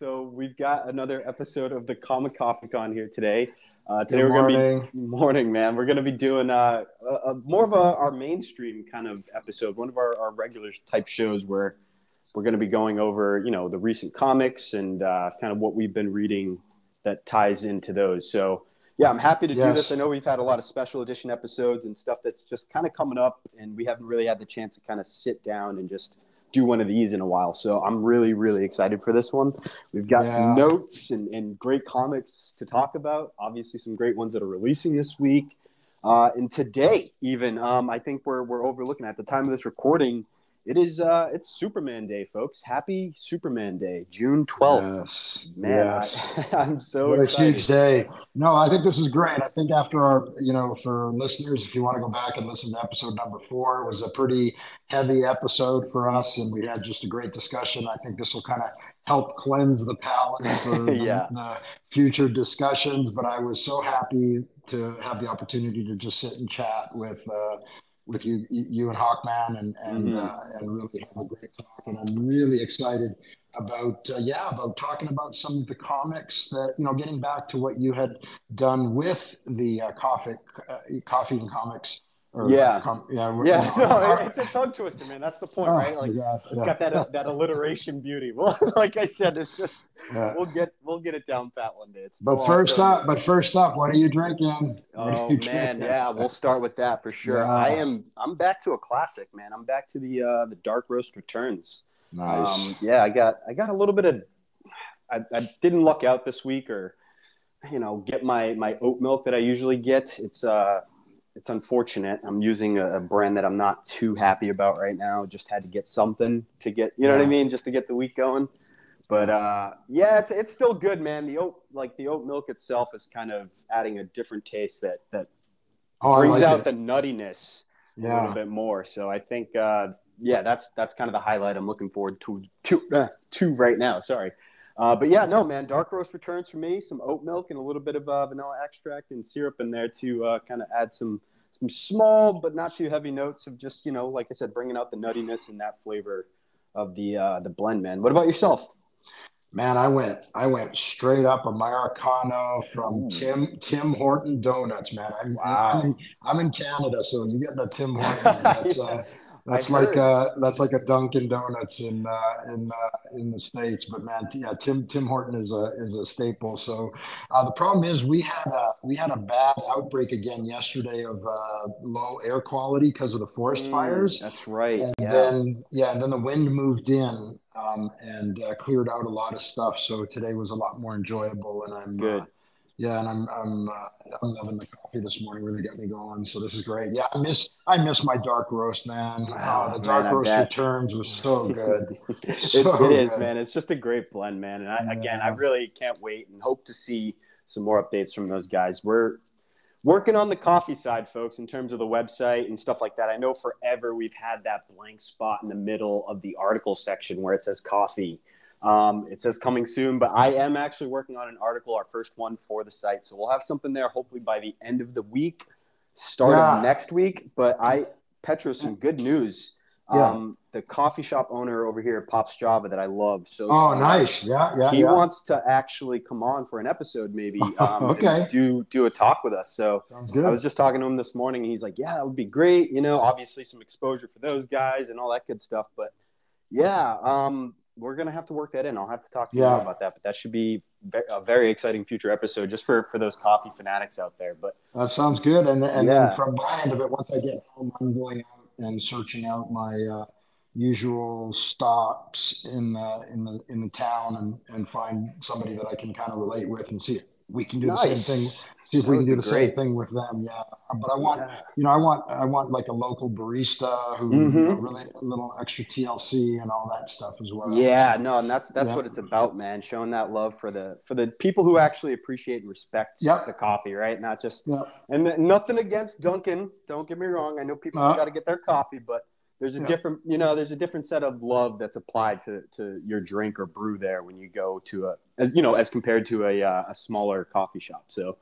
So we've got another episode of the Comic Coffee Con here today. Uh, today Good we're going to morning. be morning, man. We're going to be doing uh, a, a, more of a, our mainstream kind of episode, one of our, our regular type shows where we're going to be going over, you know, the recent comics and uh, kind of what we've been reading that ties into those. So yeah, I'm happy to do this. I know we've had a lot of special edition episodes and stuff that's just kind of coming up, and we haven't really had the chance to kind of sit down and just do one of these in a while. So I'm really, really excited for this one. We've got some notes and, and great comics to talk about. Obviously, some great ones that are releasing this week. Uh, and today, even, um, I think we're, we're overlooking at the time of this recording. It is uh, it's Superman Day, folks. Happy Superman Day, June 12th. Yes. Man, yes. I, I'm so what a huge day. No, I think this is great. I think after our, you know, for listeners, if you want to go back and listen to episode number four, it was a pretty heavy episode for us, and we had just a great discussion. I think this will kind of help cleanse the palate for the, the future discussions. But I was so happy to have the opportunity to just sit and chat with. Uh, with you, you and Hawkman, and and Mhm. uh, and really have a great talk. And I'm really excited about uh, yeah about talking about some of the comics that you know getting back to what you had done with the uh, coffee uh, coffee and comics or Yeah. com- yeah Yeah, you know, no, it's a tongue twister, man. That's the point, oh, right? Like, yeah, it's yeah, got that that alliteration beauty. Well, like I said, it's just yeah. we'll get we'll get it down pat one day. It's but first up but first up what are you drinking Oh you man, drinking? yeah, we'll start with that for sure. Yeah. I am I'm back to a classic, man. I'm back to the uh the Dark Roast Returns. nice Um, yeah, I got I got a little bit of I, I didn't luck out this week or you know get my my oat milk that I usually get. It's uh it's unfortunate. I'm using a, a brand that I'm not too happy about right now. Just had to get something to get you know what I mean, just to get the week going. But uh, yeah, it's it's still good, man. The oat like the oat milk itself is kind of adding a different taste that that oh, brings like out it. the nuttiness a little bit more. So I think, uh, yeah, that's that's kind of the highlight I'm looking forward to to uh, to right now. Sorry, uh, but yeah, no, man, dark roast returns for me. Some oat milk and a little bit of uh, vanilla extract and syrup in there to uh, kind of add some some small but not too heavy notes of just you know, like I said, bringing out the nuttiness and that flavor of the uh, the blend, man. What about yourself? Man, I went I went straight up Americano from Ooh. Tim Tim Horton Donuts, man. I'm, Wow. I'm, in, I'm in Canada, so you getting a Tim Horton. That's uh, that's I like uh, that's like a Dunkin' Donuts in uh, in uh, in the states. But man, yeah, Tim Tim Horton is a is a staple. So uh, the problem is we had a we had a bad outbreak again yesterday of uh, low air quality because of the forest Mm, fires. That's right. And yeah. then, yeah, and then the wind moved in um, and uh, cleared out a lot of stuff. So today was a lot more enjoyable, and I'm Good. Yeah, and I'm I'm uh, I'm loving the coffee this morning. Really got me going. So this is great. Yeah, I miss I miss my dark roast, man. Oh, the dark I roast returns was so good. it, So it is, good. man. It's just a great blend, man. And I, again, I really can't wait and hope to see some more updates from those guys. We're working on the coffee side, folks, in terms of the website and stuff like that. I know forever we've had that blank spot in the middle of the article section where it says coffee. Um, it says coming soon, but I am actually working on an article, our first one for the site. So we'll have something there hopefully by the end of the week, start Yeah. of next week. But I, Petra, some good news. Yeah. Um, the coffee shop owner over here at Pops Java that I love so Oh, so nice. Yeah, yeah, He yeah. wants to actually come on for an episode, maybe. Um, Okay. Do do a talk with us. So Sounds good. I was just talking to him this morning, and he's like, "Yeah, it would be great. You know, obviously some exposure for those guys and all that good stuff. But yeah, um, we're gonna have to work that in. I'll have to talk to you Yeah. more about that. But that should be a very exciting future episode just for for those coffee fanatics out there. But That sounds good. And and Yeah. then from my end of it, once I get home, I'm going out and searching out my uh, usual stops in the in the in the town and and find somebody that I can kind of relate with and see if we can do the same thing. See if That we can do the same thing with them. Yeah. But I want Yeah. you know I want I want like a local barista who Mhm. know, really a little extra TLC and all that stuff as well. Yeah, no, and that's that's Yeah. what it's about, man. Showing that love for the for the people who actually appreciate and respect Yep. the coffee, right? Not just Yeah. and th- nothing against Dunkin'. Don't get me wrong. I know people Uh. got to get their coffee, but there's a Yeah. different, you know, there's a different set of love that's applied to to your drink or brew there when you go to a, as you know, as compared to a uh, a smaller coffee shop. So.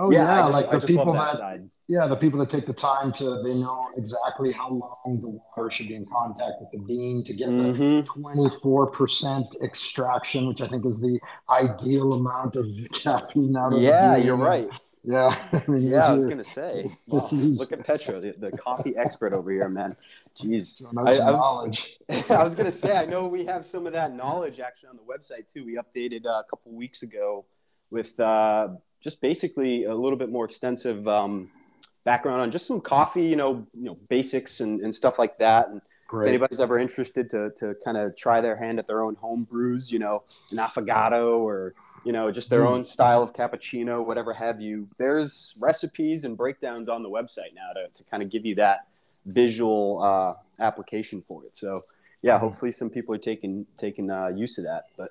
Oh yeah, yeah just, like the people that, that yeah, the people that take the time to they know exactly how long the water should be in contact with the bean to get mm-hmm. the twenty four percent extraction, which I think is the ideal amount of caffeine out of. Yeah, you're right. Yeah, I mean, yeah, I was gonna say. Wow. Look at Petro, the, the, coffee expert over here, man. Jeez, I, I, was, I was gonna say, I know we have some of that knowledge actually on the website too. We updated uh, a couple weeks ago with uh, just basically a little bit more extensive um, background on just some coffee, you know, you know, basics and, and stuff like that. And Great. if anybody's ever interested to to kind of try their hand at their own home brews, you know, an affogato or you know, just their mm. own style of cappuccino, whatever have you. There's recipes and breakdowns on the website now to, to kind of give you that visual uh, application for it. So, yeah, mm. hopefully some people are taking taking uh, use of that. But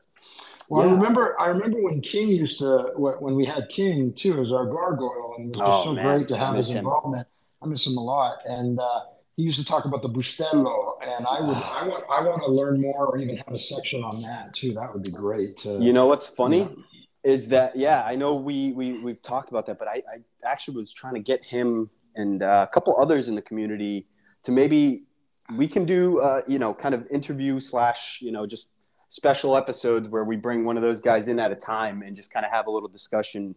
well, yeah. I remember I remember when King used to when we had King too as our gargoyle, and it was oh, so man. great to have his involvement. I miss him a lot, and. Uh, he used to talk about the Bustelo, and I would I want I want to learn more or even have a section on that too. That would be great. To, you know what's funny you know. is that yeah, I know we we we've talked about that, but I, I actually was trying to get him and uh, a couple others in the community to maybe we can do uh, you know kind of interview slash you know just special episodes where we bring one of those guys in at a time and just kind of have a little discussion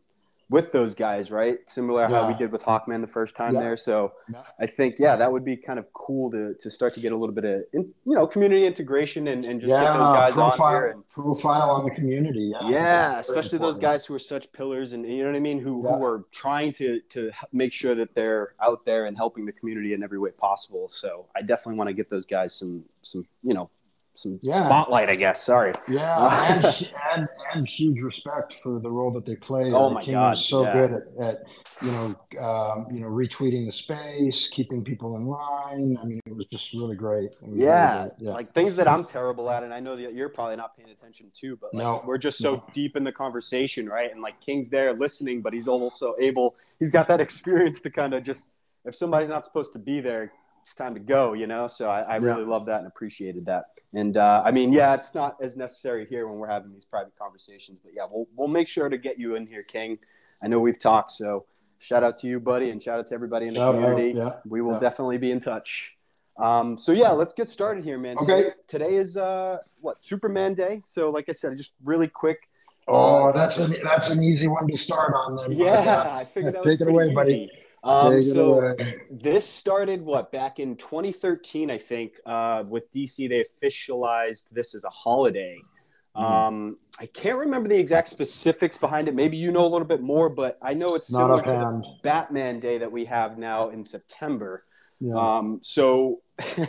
with those guys, right? Similar yeah. how we did with Hawkman the first time yeah. there. So yeah. I think, yeah, that would be kind of cool to, to start to get a little bit of, in, you know, community integration and, and just get those guys profile, on here. And, profile on the community. Yeah, especially those guys who are such pillars and, you know what I mean? Who, who are trying to, to make sure that they're out there and helping the community in every way possible. So I definitely want to get those guys some, some, you know, some yeah. spotlight, I guess. Sorry. Yeah, and, and, and huge respect for the role that they play. Oh my King God, so yeah. good at, at, you know um, you know retweeting the space, keeping people in line. I mean, it was just really great. Yeah, really great. yeah, like things that I'm terrible at, and I know that you're probably not paying attention to, but like, no, we're just so no. deep in the conversation, right? And like King's there listening, but he's also able. He's got that experience to kind of just if somebody's not supposed to be there, it's time to go, you know. So I, I really love that and appreciated that. And uh, I mean, yeah, it's not as necessary here when we're having these private conversations, but yeah, we'll we'll make sure to get you in here, King. I know we've talked, so shout out to you, buddy, and shout out to everybody in the shout community. Out, yeah, we will yeah. definitely be in touch. Um, so yeah, let's get started here, man. Okay. Today, today is uh, what Superman Day. So like I said, just really quick. Oh, uh, that's an that's an easy one to start on then. Yeah, I figured that take it away, easy. buddy. Um, so this started what back in 2013, I think. Uh, with DC, they officialized this as a holiday. Mm-hmm. Um, I can't remember the exact specifics behind it. Maybe you know a little bit more, but I know it's similar to the Batman Day that we have now in September. Yeah. Um, so,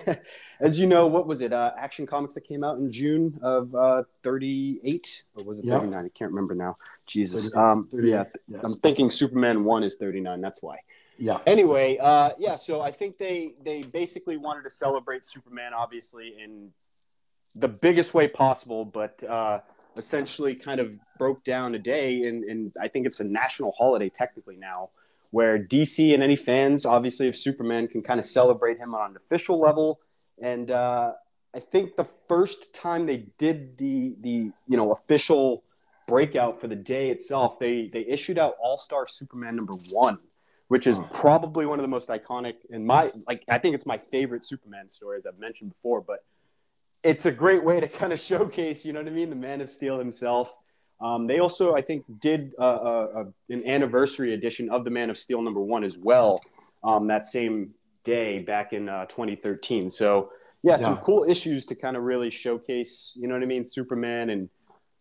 as you know, what was it? Uh, Action Comics that came out in June of uh, 38, or was it 39? I can't remember now. Jesus. Um, yeah, yeah, I'm thinking Superman 1 is 39. That's why. Yeah. Anyway, uh, yeah. So I think they they basically wanted to celebrate Superman, obviously in the biggest way possible, but uh, essentially kind of broke down a day, and, and I think it's a national holiday technically now, where DC and any fans, obviously, of Superman can kind of celebrate him on an official level. And uh, I think the first time they did the the you know official breakout for the day itself, they they issued out All Star Superman number one which is probably one of the most iconic and my like I think it's my favorite Superman story as I've mentioned before, but it's a great way to kind of showcase, you know what I mean, the Man of Steel himself. Um, they also, I think, did uh, uh, an anniversary edition of the Man of Steel number one as well um, that same day back in uh, 2013. So yeah, yeah, some cool issues to kind of really showcase, you know what I mean, Superman and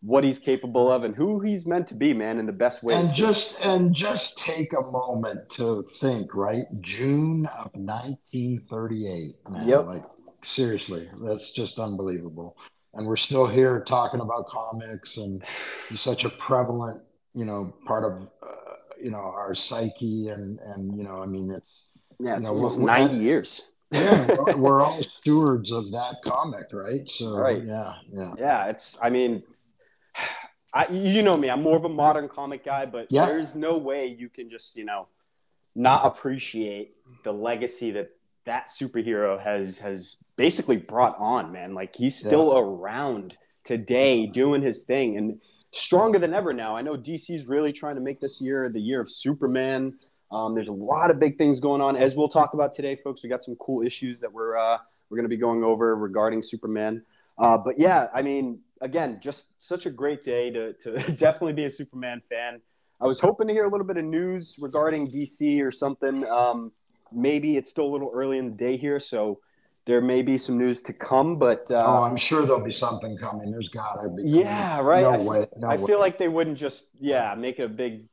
what he's capable of and who he's meant to be, man, in the best way. And just and just take a moment to think, right? June of 1938. Man. Yep. Like seriously, that's just unbelievable. And we're still here talking about comics, and such a prevalent, you know, part of, uh, you know, our psyche, and and you know, I mean, it's yeah, it's you know, almost 90 years. yeah, we're, we're all stewards of that comic, right? So, right. yeah, yeah, yeah. It's, I mean, I, you know me, I'm more of a modern comic guy, but yeah. there's no way you can just, you know, not appreciate the legacy that that superhero has has basically brought on, man. Like he's still yeah. around today doing his thing. And stronger than ever now. I know DC's really trying to make this year the year of Superman. Um, there's a lot of big things going on, as we'll talk about today, folks. We got some cool issues that we're uh, we're going to be going over regarding Superman. Uh, but yeah, I mean, again, just such a great day to to definitely be a Superman fan. I was hoping to hear a little bit of news regarding DC or something. Um, maybe it's still a little early in the day here, so there may be some news to come, but uh, oh, I'm sure there'll be something coming. There's gotta be. Yeah, right. No I, way. No I way. feel like they wouldn't just yeah make a big,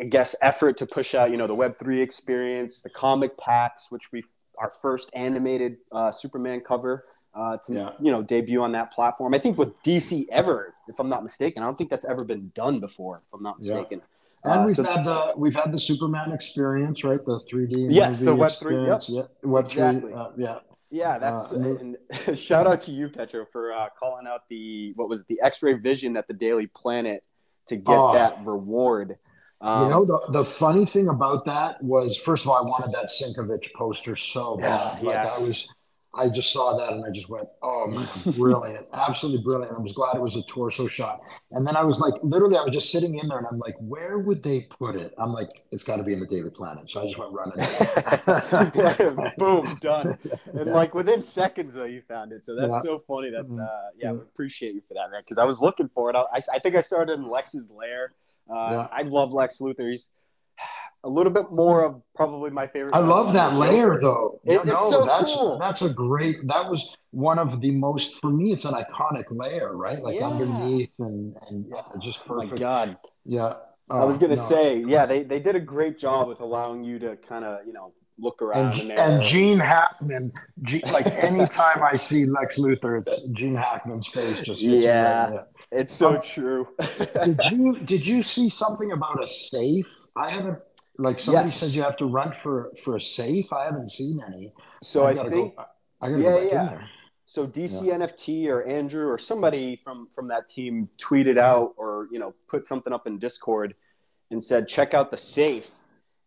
I guess, effort to push out you know the Web three experience, the comic packs, which we our first animated uh, Superman cover uh, to yeah. you know debut on that platform. I think with DC ever, if I'm not mistaken, I don't think that's ever been done before. If I'm not mistaken. Yeah. And uh, we've so, had the we've had the Superman experience, right? The 3D. Yes, the Web three. Yep. Yeah, Web exactly. three. Uh, yeah. Yeah, that's uh, and shout out to you, Petro, for uh, calling out the what was it, the X-ray vision at the Daily Planet to get uh, that reward. Um, you know, the, the funny thing about that was, first of all, I wanted that Sienkiewicz poster so bad. Like yes. I was I just saw that and I just went, oh man, brilliant, absolutely brilliant. I was glad it was a torso shot. And then I was like, literally, I was just sitting in there and I'm like, where would they put it? I'm like, it's got to be in the Daily Planet. So I just went running. Boom, done. And yeah. like within seconds, though, you found it. So that's yeah. so funny. That mm-hmm. uh, yeah, yeah. appreciate you for that, man. Because I was looking for it. I, I, think I started in Lex's lair. Uh, I love Lex Luthor. He's a little bit more of probably my favorite. I love that layer though. It, no, it's so that's cool. that's a great. That was one of the most for me. It's an iconic layer, right? Like yeah. underneath and and yeah, just perfect. Oh my God. Yeah. I was gonna no. say, yeah, they they did a great job with allowing you to kind of you know look around and, and Gene Hackman. Gene, like anytime I see Lex Luthor, it's Gene Hackman's face. Just yeah, right it's so um, true. did you did you see something about a safe? I haven't like somebody yes. says you have to run for for a safe. I haven't seen any. So I, I think go, I gotta yeah, go yeah. So DC yeah. NFT or Andrew or somebody from from that team tweeted out or you know put something up in Discord and said check out the safe.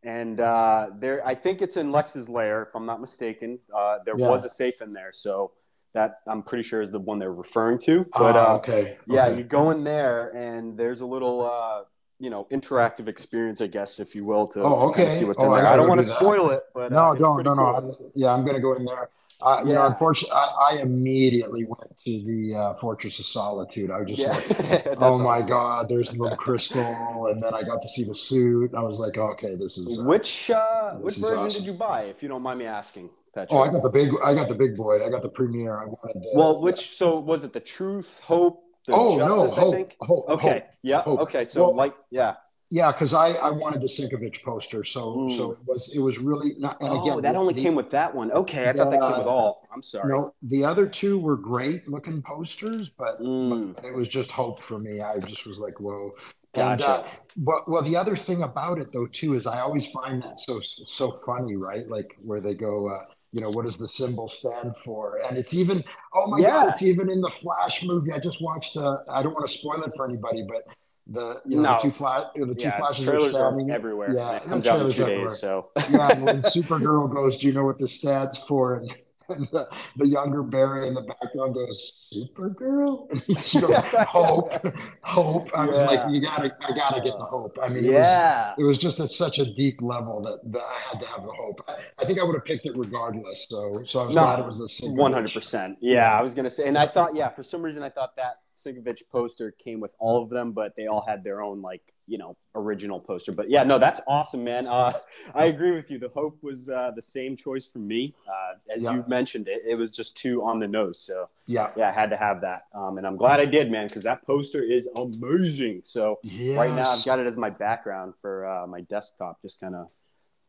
And uh, there, I think it's in Lex's lair, if I'm not mistaken. Uh, there yeah. was a safe in there, so that I'm pretty sure is the one they're referring to. But uh, okay, yeah, okay. you go in there and there's a little uh, you know interactive experience, I guess, if you will, to, oh, to okay. kind of see what's oh, in there. I, I don't want to spoil it, but no, uh, don't, no, no. Cool. Yeah, I'm going to go in there. Uh, yeah. You know, unfortunately, I, I, immediately went to the uh, Fortress of Solitude. I was just yeah. like, "Oh my awesome. god, there's a little crystal!" And then I got to see the suit. I was like, "Okay, this is." Uh, which uh, which version awesome. did you buy, if you don't mind me asking? Patrick? Oh, I got the big. I got the big boy. I got the premiere. I wanted. The, well, which so was it? The Truth, Hope, the oh Justice, no, hope, I think. Hope, okay, hope, yeah, hope. okay. So well, like, yeah. Yeah, because I, I wanted the Sienkiewicz poster, so mm. so it was it was really not. And oh, that only the, came with that one. Okay, I thought that came with all. I'm sorry. No, the other two were great looking posters, but, mm. but it was just hope for me. I just was like, whoa. Gotcha. And, uh, but well, the other thing about it though too is I always find that so so funny, right? Like where they go. Uh, you know what does the symbol stand for and it's even oh my yeah. god it's even in the flash movie i just watched uh, i don't want to spoil it for anybody but the you know no. the two flash the two yeah, flashes are standing are everywhere. Yeah, it comes out in two everywhere. days. So yeah, when Supergirl goes, do you know what this stands for? And, and the, the, younger Barry in the background goes, Supergirl, goes, hope, hope. I yeah. was like, you gotta, I gotta get the hope. I mean, yeah, it was, it was just at such a deep level that, that I had to have the hope. I, I think I would have picked it regardless. So, so I was no, glad it was the one hundred percent. Yeah, I was gonna say, and I thought, yeah, for some reason, I thought that Sienkiewicz poster came with all of them, but they all had their own like you know original poster. But yeah, no, that's awesome, man. Uh, I agree with you. The Hope was uh, the same choice for me. Uh, as yeah. you mentioned, it it was just too on the nose. So yeah, yeah, I had to have that, um, and I'm glad I did, man, because that poster is amazing. So yes. right now, I've got it as my background for uh, my desktop, just kind of.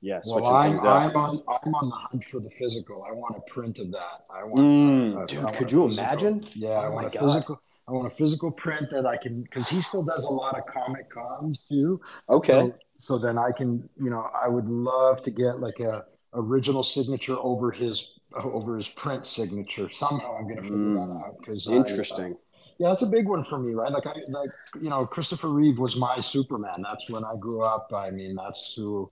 Yeah, well, I'm, I'm on I'm on the hunt for the physical. I want a print of that. I want, mm, uh, dude. I could you imagine? Yeah, oh I want a God. physical. I want a physical print that I can because he still does a lot of comic cons too. Okay. So, so, then I can, you know, I would love to get like a original signature over his over his print signature. Somehow I'm going to figure mm, that out because interesting. I, uh, yeah, that's a big one for me, right? Like I like you know, Christopher Reeve was my Superman. That's when I grew up. I mean, that's who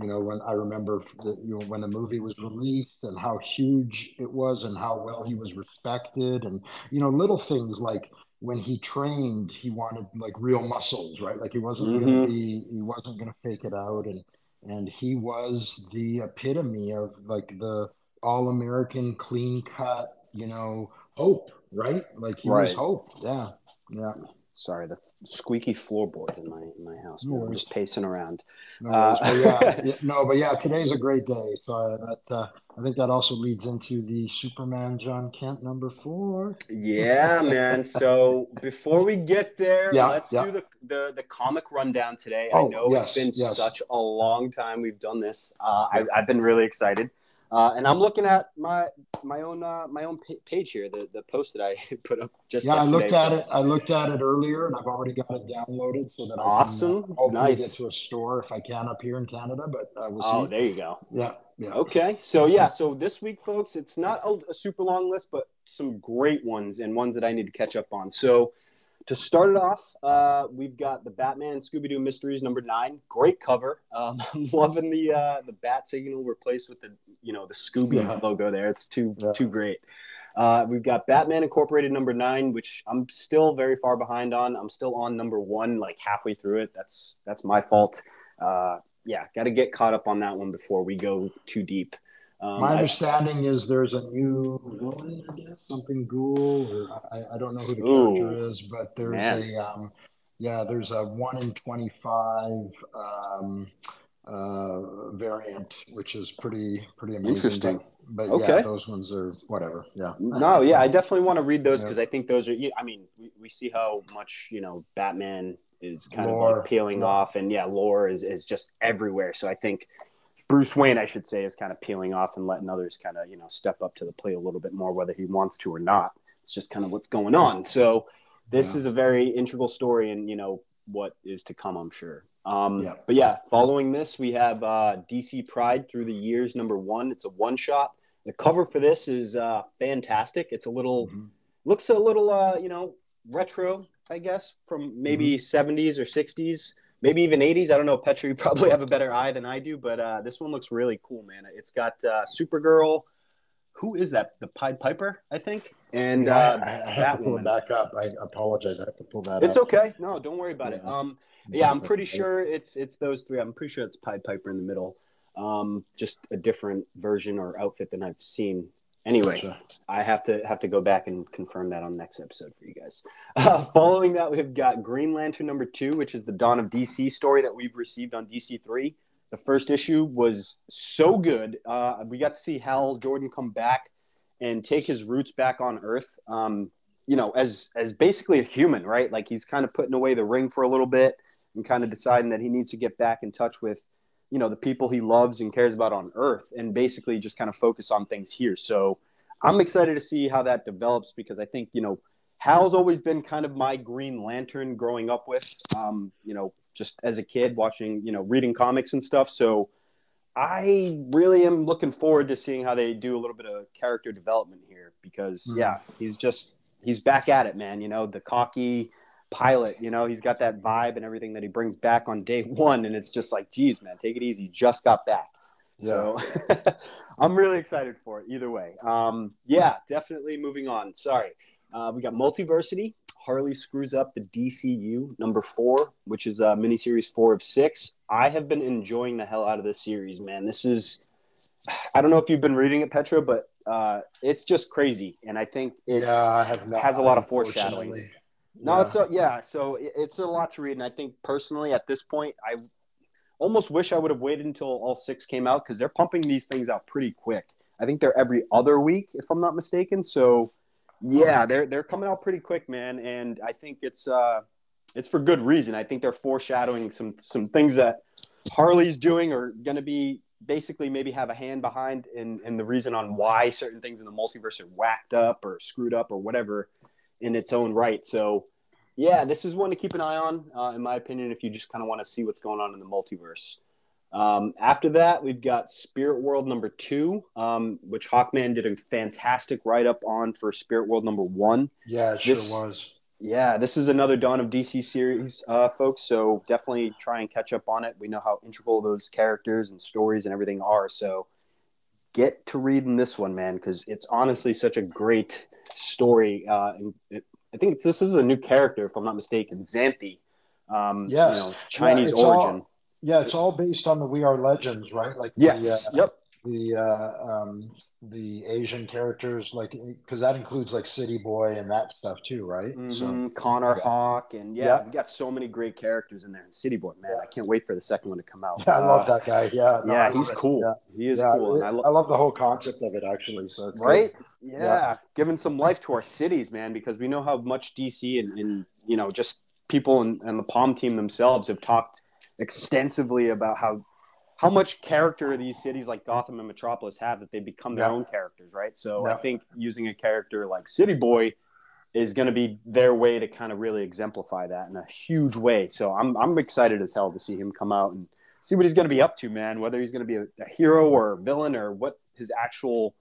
you know when i remember the, you know when the movie was released and how huge it was and how well he was respected and you know little things like when he trained, he wanted like real muscles, right? Like he wasn't mm-hmm. to be, he wasn't to fake it out, and and he was the epitome of like the all American, clean cut, you know, hope, right? Like he right. was hope. Yeah, yeah. Sorry, the squeaky floorboards in my in my house. No I'm just pacing around. No, uh, but yeah, yeah, no, but yeah, today's a great day. So uh, that uh, I think that also leads into the Superman Jon Kent number four. Yeah, man. So before we get there, yeah, let's yeah. do the, the the comic rundown today. Oh, I know yes, it's been yes. such a long time we've done this. Uh, I, I've been really excited. Uh, and I'm looking at my my own uh, my own page here, the, the post that I put up just. Yeah, I looked at it. I looked at it earlier, and I've already got it downloaded so that awesome. I can uh, hopefully nice. get to a store if I can up here in Canada. But uh, we'll oh, see. there you go. Yeah, yeah. Okay, so yeah, so this week, folks, it's not a, a super long list, but some great ones and ones that I need to catch up on. So to start it off, uh, we've got the Batman Scooby Doo Mysteries number nine. Great cover. Um, I'm loving the uh, the bat signal replaced with the you know the Scooby yeah. logo there. It's too yeah. too great. Uh, we've got Batman Incorporated number nine, which I'm still very far behind on. I'm still on number one, like halfway through it. That's that's my fault. Uh, yeah, got to get caught up on that one before we go too deep. Um, My understanding I, is there's a new villain, I guess, something ghoul. I, I don't know who the ooh, character is, but there's man. a um, yeah, there's a one in twenty five um, uh, variant, which is pretty pretty amazing. Interesting. But, but okay. yeah, those ones are whatever. Yeah. No, yeah, I definitely want to read those because yeah. I think those are. I mean, we, we see how much you know Batman is kind lore. of like peeling off, and yeah, lore is is just everywhere. So I think Bruce Wayne, I should say, is kind of peeling off and letting others kind of, you know, step up to the plate a little bit more, whether he wants to or not. It's just kind of what's going on. So this yeah. is a very integral story and, you know, what is to come, I'm sure. Um, yeah. But yeah, following this, we have uh, DC Pride through the years, number one. It's a one shot. The cover for this is uh, fantastic. It's a little, mm-hmm. looks a little, uh, you know, retro, I guess, from maybe mm-hmm. 70s or 60s maybe even 80s. I don't know. Petra, you probably have a better eye than I do, but uh, this one looks really cool, man. It's got uh, Supergirl. Who is that? The Pied Piper, I think. And yeah, uh, I, I have to pull it back up. I apologize. I have to pull that. It's up. okay. No, don't worry about yeah. it. Um, yeah, I'm pretty sure it's it's those three. I'm pretty sure it's Pied Piper in the middle. Um, just a different version or outfit than I've seen Anyway. I have to have to go back and confirm that on the next episode for you guys. Uh, following that, we've got Green Lantern number two, which is the Dawn of DC story that we've received on DC three. The first issue was so good. Uh, we got to see Hal Jordan come back and take his roots back on Earth. Um, you know, as as basically a human, right? Like he's kind of putting away the ring for a little bit and kind of deciding that he needs to get back in touch with you know the people he loves and cares about on earth and basically just kind of focus on things here. So i'm excited to see how that develops because i think you know hal's always been kind of my green lantern growing up with um, you know just as a kid watching you know reading comics and stuff. So i really am looking forward to seeing how they do a little bit of character development here because mm-hmm. yeah he's just he's back at it man. You know the cocky pilot. You know, he's got that vibe and everything that he brings back on day one, and it's just like, geez, man, take it easy. You just got back. So I'm really excited for it either way. Um, yeah, definitely moving on. Sorry. Uh, we got Multiversity. Harley screws up the DCU number four, which is a uh, miniseries four of six. I have been enjoying the hell out of this series, man. This is, I don't know if you've been reading it, Petra, but uh, it's just crazy. And I think it yeah, I have not, has a lot of foreshadowing. No, yeah. it's a, yeah. So it's a lot to read, and I think personally at this point, I almost wish I would have waited until all six came out because they're pumping these things out pretty quick. I think they're every other week, if I'm not mistaken. So yeah, they're they're coming out pretty quick, man, and I think it's uh it's for good reason. I think they're foreshadowing some some things that Harley's doing are going to be basically maybe have a hand behind in in the reason on why certain things in the multiverse are whacked up or screwed up or whatever in its own right. So, yeah, this is one to keep an eye on, uh, in my opinion, if you just kind of want to see what's going on in the multiverse. Um, after that, we've got Spirit World number two, um, which Hawkman did a fantastic write up on for Spirit World number one. Yeah, it this, sure was. Yeah, this is another Dawn of DC series, uh, folks. So definitely try and catch up on it. We know how integral those characters and stories and everything are. So get to reading this one, man, because it's honestly such a great story. Uh, and it, I think it's, this is a new character, if I'm not mistaken, Xanthe. Um, Yes. you know, Chinese all- origin. Yeah, it's all based on the We Are Legends, right? Like yes. the, uh, yep. The uh, um, the Asian characters, like because that includes like City Boy and that stuff too, right? Mhm, Connor yeah. Hawke, and yeah, Yeah. we got so many great characters in there. And City Boy, man, Yeah. I can't wait for the second one to come out. yeah, I love Uh, that guy. Yeah, no, yeah, he's it. cool. Yeah, He is cool. And I I, love the whole concept of it actually. So it's right? Yeah. Yeah. giving some life to our cities, man, because we know how much DC and, and you know just people and, and the Palm team themselves have talked extensively about how how much character these cities like Gotham and Metropolis have that they become their Yeah. own characters, right? So I think using a character like City Boy is going to be their way to kind of really exemplify that in a huge way. So I'm I'm excited as hell to see him come out and see what he's going to be up to, man. Whether he's going to be a, a hero or a villain or what his actual,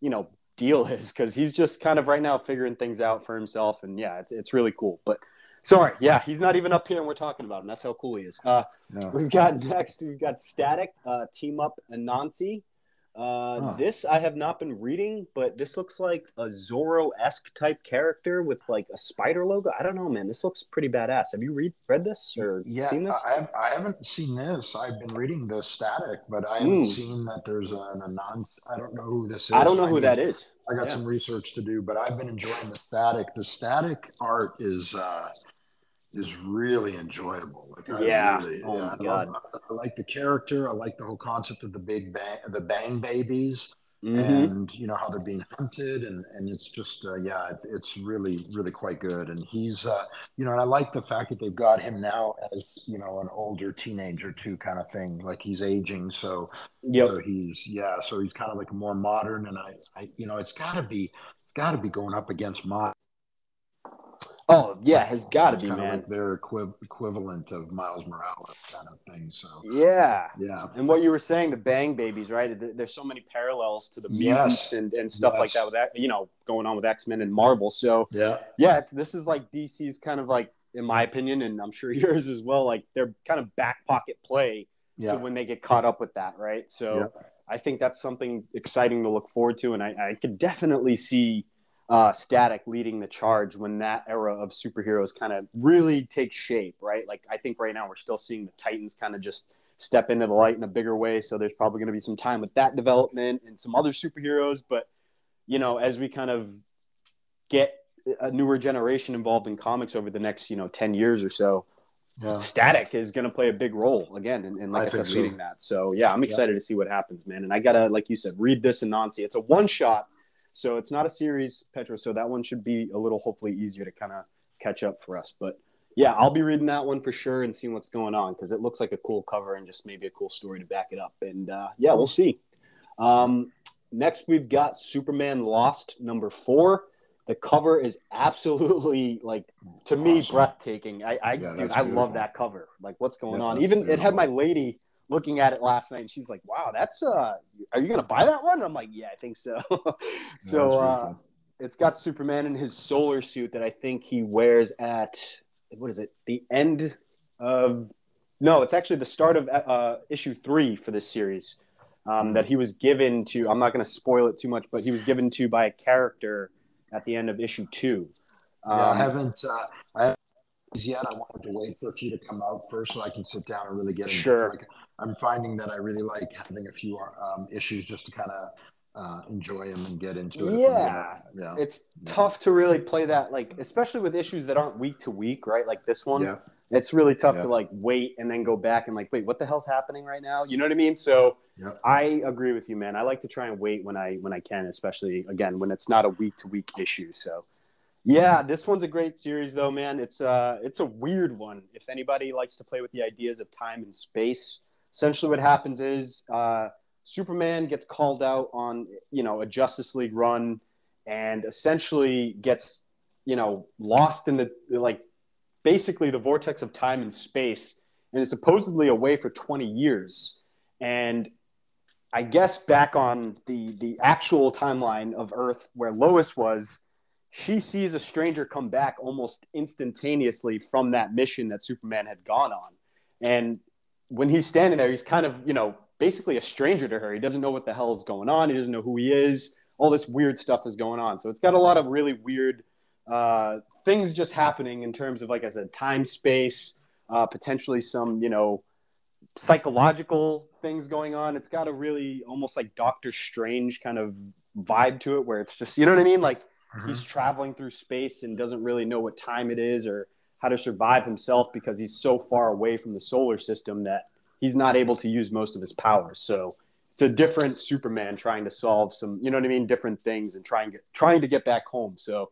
you know, deal is, because he's just kind of right now figuring things out for himself. And yeah, it's it's really cool. But sorry, yeah, he's not even up here, and we're talking about him. That's how cool he is. Uh, Yeah. We've got next. We've got Static uh, team up Anansi. Uh, Huh. This I have not been reading, but this looks like a Zorro esque type character with like a spider logo. I don't know, man. This looks pretty badass. Have you read read this or Yeah, seen this? I, I haven't seen this. I've been reading the static, but I haven't Mm. seen that there's an anon. I don't know who this is. I don't know who need- that is. I got Yeah. some research to do, but I've been enjoying the static. The static art is uh, is really enjoyable. Like I Yeah. really, Oh yeah, my I, love- I like the character. I like the whole concept of the big bang, the bang babies, Mhm. and you know how they're being hunted, and and it's just uh, yeah, it, it's really really quite good. And he's uh, you know, and I like the fact that they've got him now as you know an older teenager too, kind of thing. Like he's aging, so yeah, so he's yeah, so he's kind of like more modern, and I, I you know, it's got to be, got to be going up against Miles. Oh yeah, has got to be, man. Like their equiv- equivalent of Miles Morales, kind of thing. So Yeah. yeah, And what you were saying, the Bang Babies, right? There's so many parallels to the Yes. mutants and, and stuff like that with that, you know, going on with X Men and Marvel. So yeah, yeah, it's this is like DC's kind of like, in my opinion, and I'm sure yours as well. Like their kind of back pocket play yeah, to when they get caught up with that, right? So Yeah. I think that's something exciting to look forward to, and I, I could definitely see uh, Static leading the charge when that era of superheroes kind of really takes shape, right? Like I think right now we're still seeing the Titans kind of just step into the light in a bigger way. So there's probably going to be some time with that development and some other superheroes, but you know, as we kind of get a newer generation involved in comics over the next, you know, 10 years or so, yeah. static is going to play a big role again and, and like I i, said so. reading that so yeah i'm excited to see what happens man and i gotta like you said read this Anansi it's a one shot so it's not a series petro so that one should be a little hopefully easier to kind of catch up for us but yeah i'll be reading that one for sure and seeing what's going on because it looks like a cool cover and just maybe a cool story to back it up and uh, yeah we'll see um, next we've got superman lost number four the cover is absolutely like to me Awesome. breathtaking. I I, Yeah, dude, I love that cover. Like what's going Yeah, on? that's Even it had my lady looking at it last night and she's like, "Wow, that's uh are you to buy that one?" I'm like, "Yeah, I think so." So uh beautiful. it's got Superman in his solar suit that I think he wears at what is it? The end of No, it's actually the start of uh issue 3 for this series. Um, that he was given to I'm not going to spoil it too much, but he was given to by a character at the end of issue 2. yeah, I Um, haven't. Uh, I yet. I wanted to wait for a few to come out first, so I can sit down and really get. into it. Sure. Like, I'm finding that I really like having a few um, issues just to kind of uh, enjoy them and get into it. Yeah. yeah, it's tough to really play that like especially with issues that aren't week to week right like this one yeah, it's really tough Yeah. to like wait and then go back and like wait what the hell's happening right now you know what i mean so yeah. i agree with you man i like to try and wait when i when i can especially again when it's not a week to week issue so yeah this one's a great series though man. It's uh it's a weird one. If anybody likes to play with the ideas of time and space essentially what happens is uh superman gets called out on you know a justice league run and essentially gets you know lost in the like basically the vortex of time and space and is supposedly away for 20 years. And i guess back on the the actual timeline of earth where lois was she sees a stranger come back almost instantaneously from that mission that superman had gone on. And when he's standing there he's kind of you know basically a stranger to her. He doesn't know what the hell is going on. He doesn't know who he is. All this weird stuff is going on. So it's got a lot of really weird uh, things just happening in terms of like I said, time, space, uh, potentially some you know psychological things going on. It's got a really almost like Doctor Strange kind of vibe to it, where it's just you know what I mean, like. Mm-hmm. He's traveling through space and doesn't really know what time it is or how to survive himself because he's so far away from the solar system that he's not able to use most of his powers. So it's a different Superman trying to solve some, you know what I mean, different things and trying get trying to get back home. So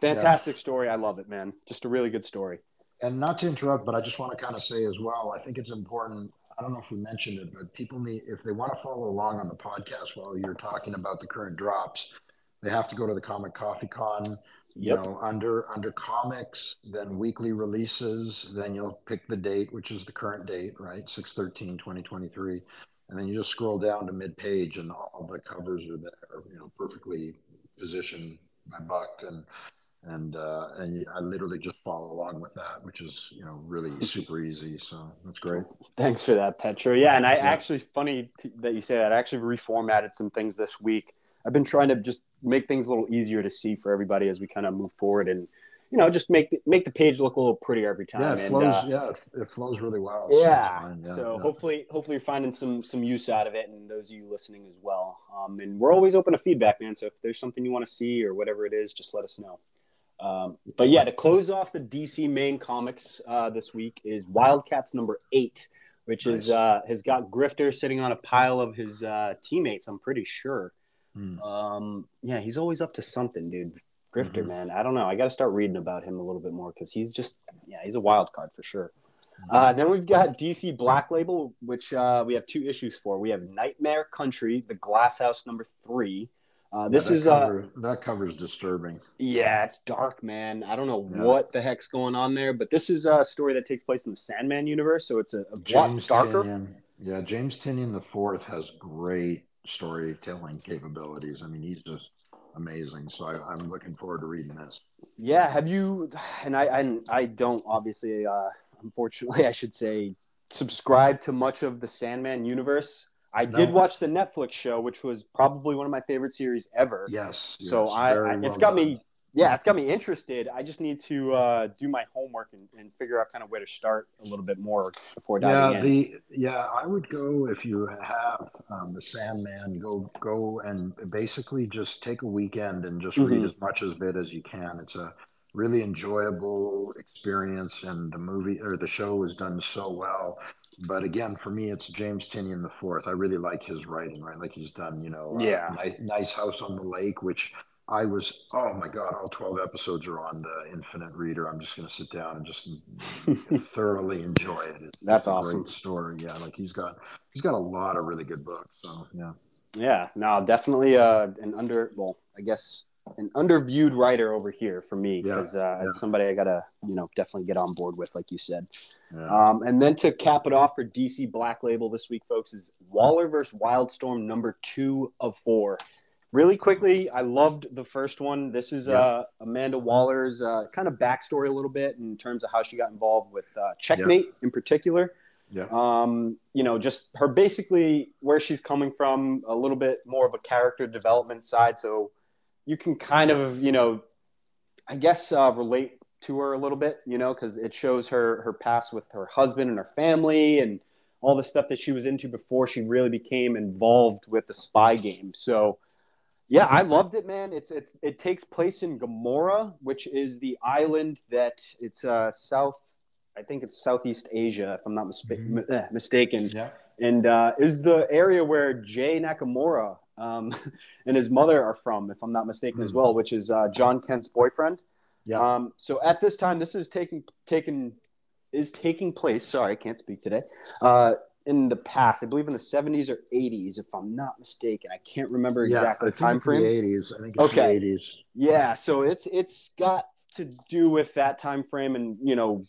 fantastic yeah. story. I love it, man. Just a really good story. And not to interrupt, but I just want to kind of say as well, I think it's important. I don't know if we mentioned it, but people need if they want to follow along on the podcast while you're talking about the current drops, they have to go to the Comic Coffee Con you yep. know under under comics then weekly releases then you'll pick the date which is the current date right 613 2023 and then you just scroll down to mid page and all the covers are there you know perfectly positioned by buck and and uh, and I literally just follow along with that, which is you know really super easy. So that's great. Thanks for that, Petro. Yeah, and I yeah. actually funny that you say that. I actually reformatted some things this week I've been trying to just make things a little easier to see for everybody as we kind of move forward and you know just make make the page look a little prettier every time. Yeah, it flows. And, uh, yeah, it flows really well. Yeah. So, yeah, so yeah. hopefully hopefully you're finding some some use out of it, and those of you listening as well. Um, and we're always open to feedback, man. So if there's something you want to see or whatever it is, just let us know. Um, but yeah, to close off the DC main comics uh, this week is Wildcats number eight, which nice. is uh, has got Grifter sitting on a pile of his uh, teammates. I'm pretty sure. Mm. Um, yeah, he's always up to something, dude. Grifter, mm-hmm. man. I don't know. I got to start reading about him a little bit more because he's just, yeah, he's a wild card for sure. Mm-hmm. Uh, then we've got DC Black Label, which uh, we have two issues for. We have Nightmare Country, the Glass House number three. Uh, this yeah, is cover, uh, that cover is disturbing. Yeah, it's dark, man. I don't know yeah. what the heck's going on there, but this is a story that takes place in the Sandman universe, so it's a, a lot darker. Tynion, yeah, James Tynion the fourth has great storytelling capabilities. I mean, he's just amazing. So I, am looking forward to reading this. Yeah. Have you? And I, I, I don't obviously, uh, unfortunately, I should say, subscribe to much of the Sandman universe. I no. did watch the Netflix show, which was probably one of my favorite series ever. Yes. So yes, I, I well it's got done. me yeah, it's got me interested. I just need to uh, do my homework and, and, figure out kind of where to start a little bit more before diving yeah, in. The, yeah, I would go if you have um, the Sandman. Go go and basically just take a weekend and just mm-hmm. read as much of it as you can. It's a really enjoyable experience, and the movie or the show was done so well. But again, for me, it's James Tynion the fourth. I really like his writing, right? Like he's done, you know, uh, yeah, nice, nice House on the Lake, which I was, oh my God, all 12 episodes are on the Infinite Reader. I'm just going to sit down and just thoroughly enjoy it. It's, That's it's awesome. story. Yeah. Like he's got, he's got a lot of really good books. So, yeah. Yeah. No, definitely uh, an under, well, I guess an underviewed writer over here for me because yeah, uh, yeah. it's somebody I got to, you know, definitely get on board with, like you said. Yeah. Um, and then to cap it off for DC Black Label this week, folks, is Waller versus Wildstorm number two of four really quickly, I loved the first one. This is yeah. uh, Amanda Waller's uh, kind of backstory a little bit in terms of how she got involved with uh, Checkmate yeah. in particular. Yeah. Um, you know, just her basically where she's coming from, a little bit more of a character development side. So you can kind of, you know, I guess uh, relate to her a little bit, you know, because it shows her her past with her husband and her family and all the stuff that she was into before she really became involved with the spy game. So yeah, I loved it, man. It's it's it takes place in Gamorra, which is the island that it's uh south. I think it's Southeast Asia, if I'm not mm-hmm. Eh, mistaken. Yeah. And uh, is the area where Jay Nakamura um, and his mother are from, if I'm not mistaken, mm-hmm. as well, which is uh, Jon Kent's boyfriend. Yeah. Um, so at this time, this is taking taking is taking place. Sorry, I can't speak today. Uh, in the past. I believe in the 70s or 80s, if I'm not mistaken. I can't remember yeah, exactly the time frame. The 80s. I think it's okay. the 80s. Yeah, so it's it's got to do with that time frame, and you know,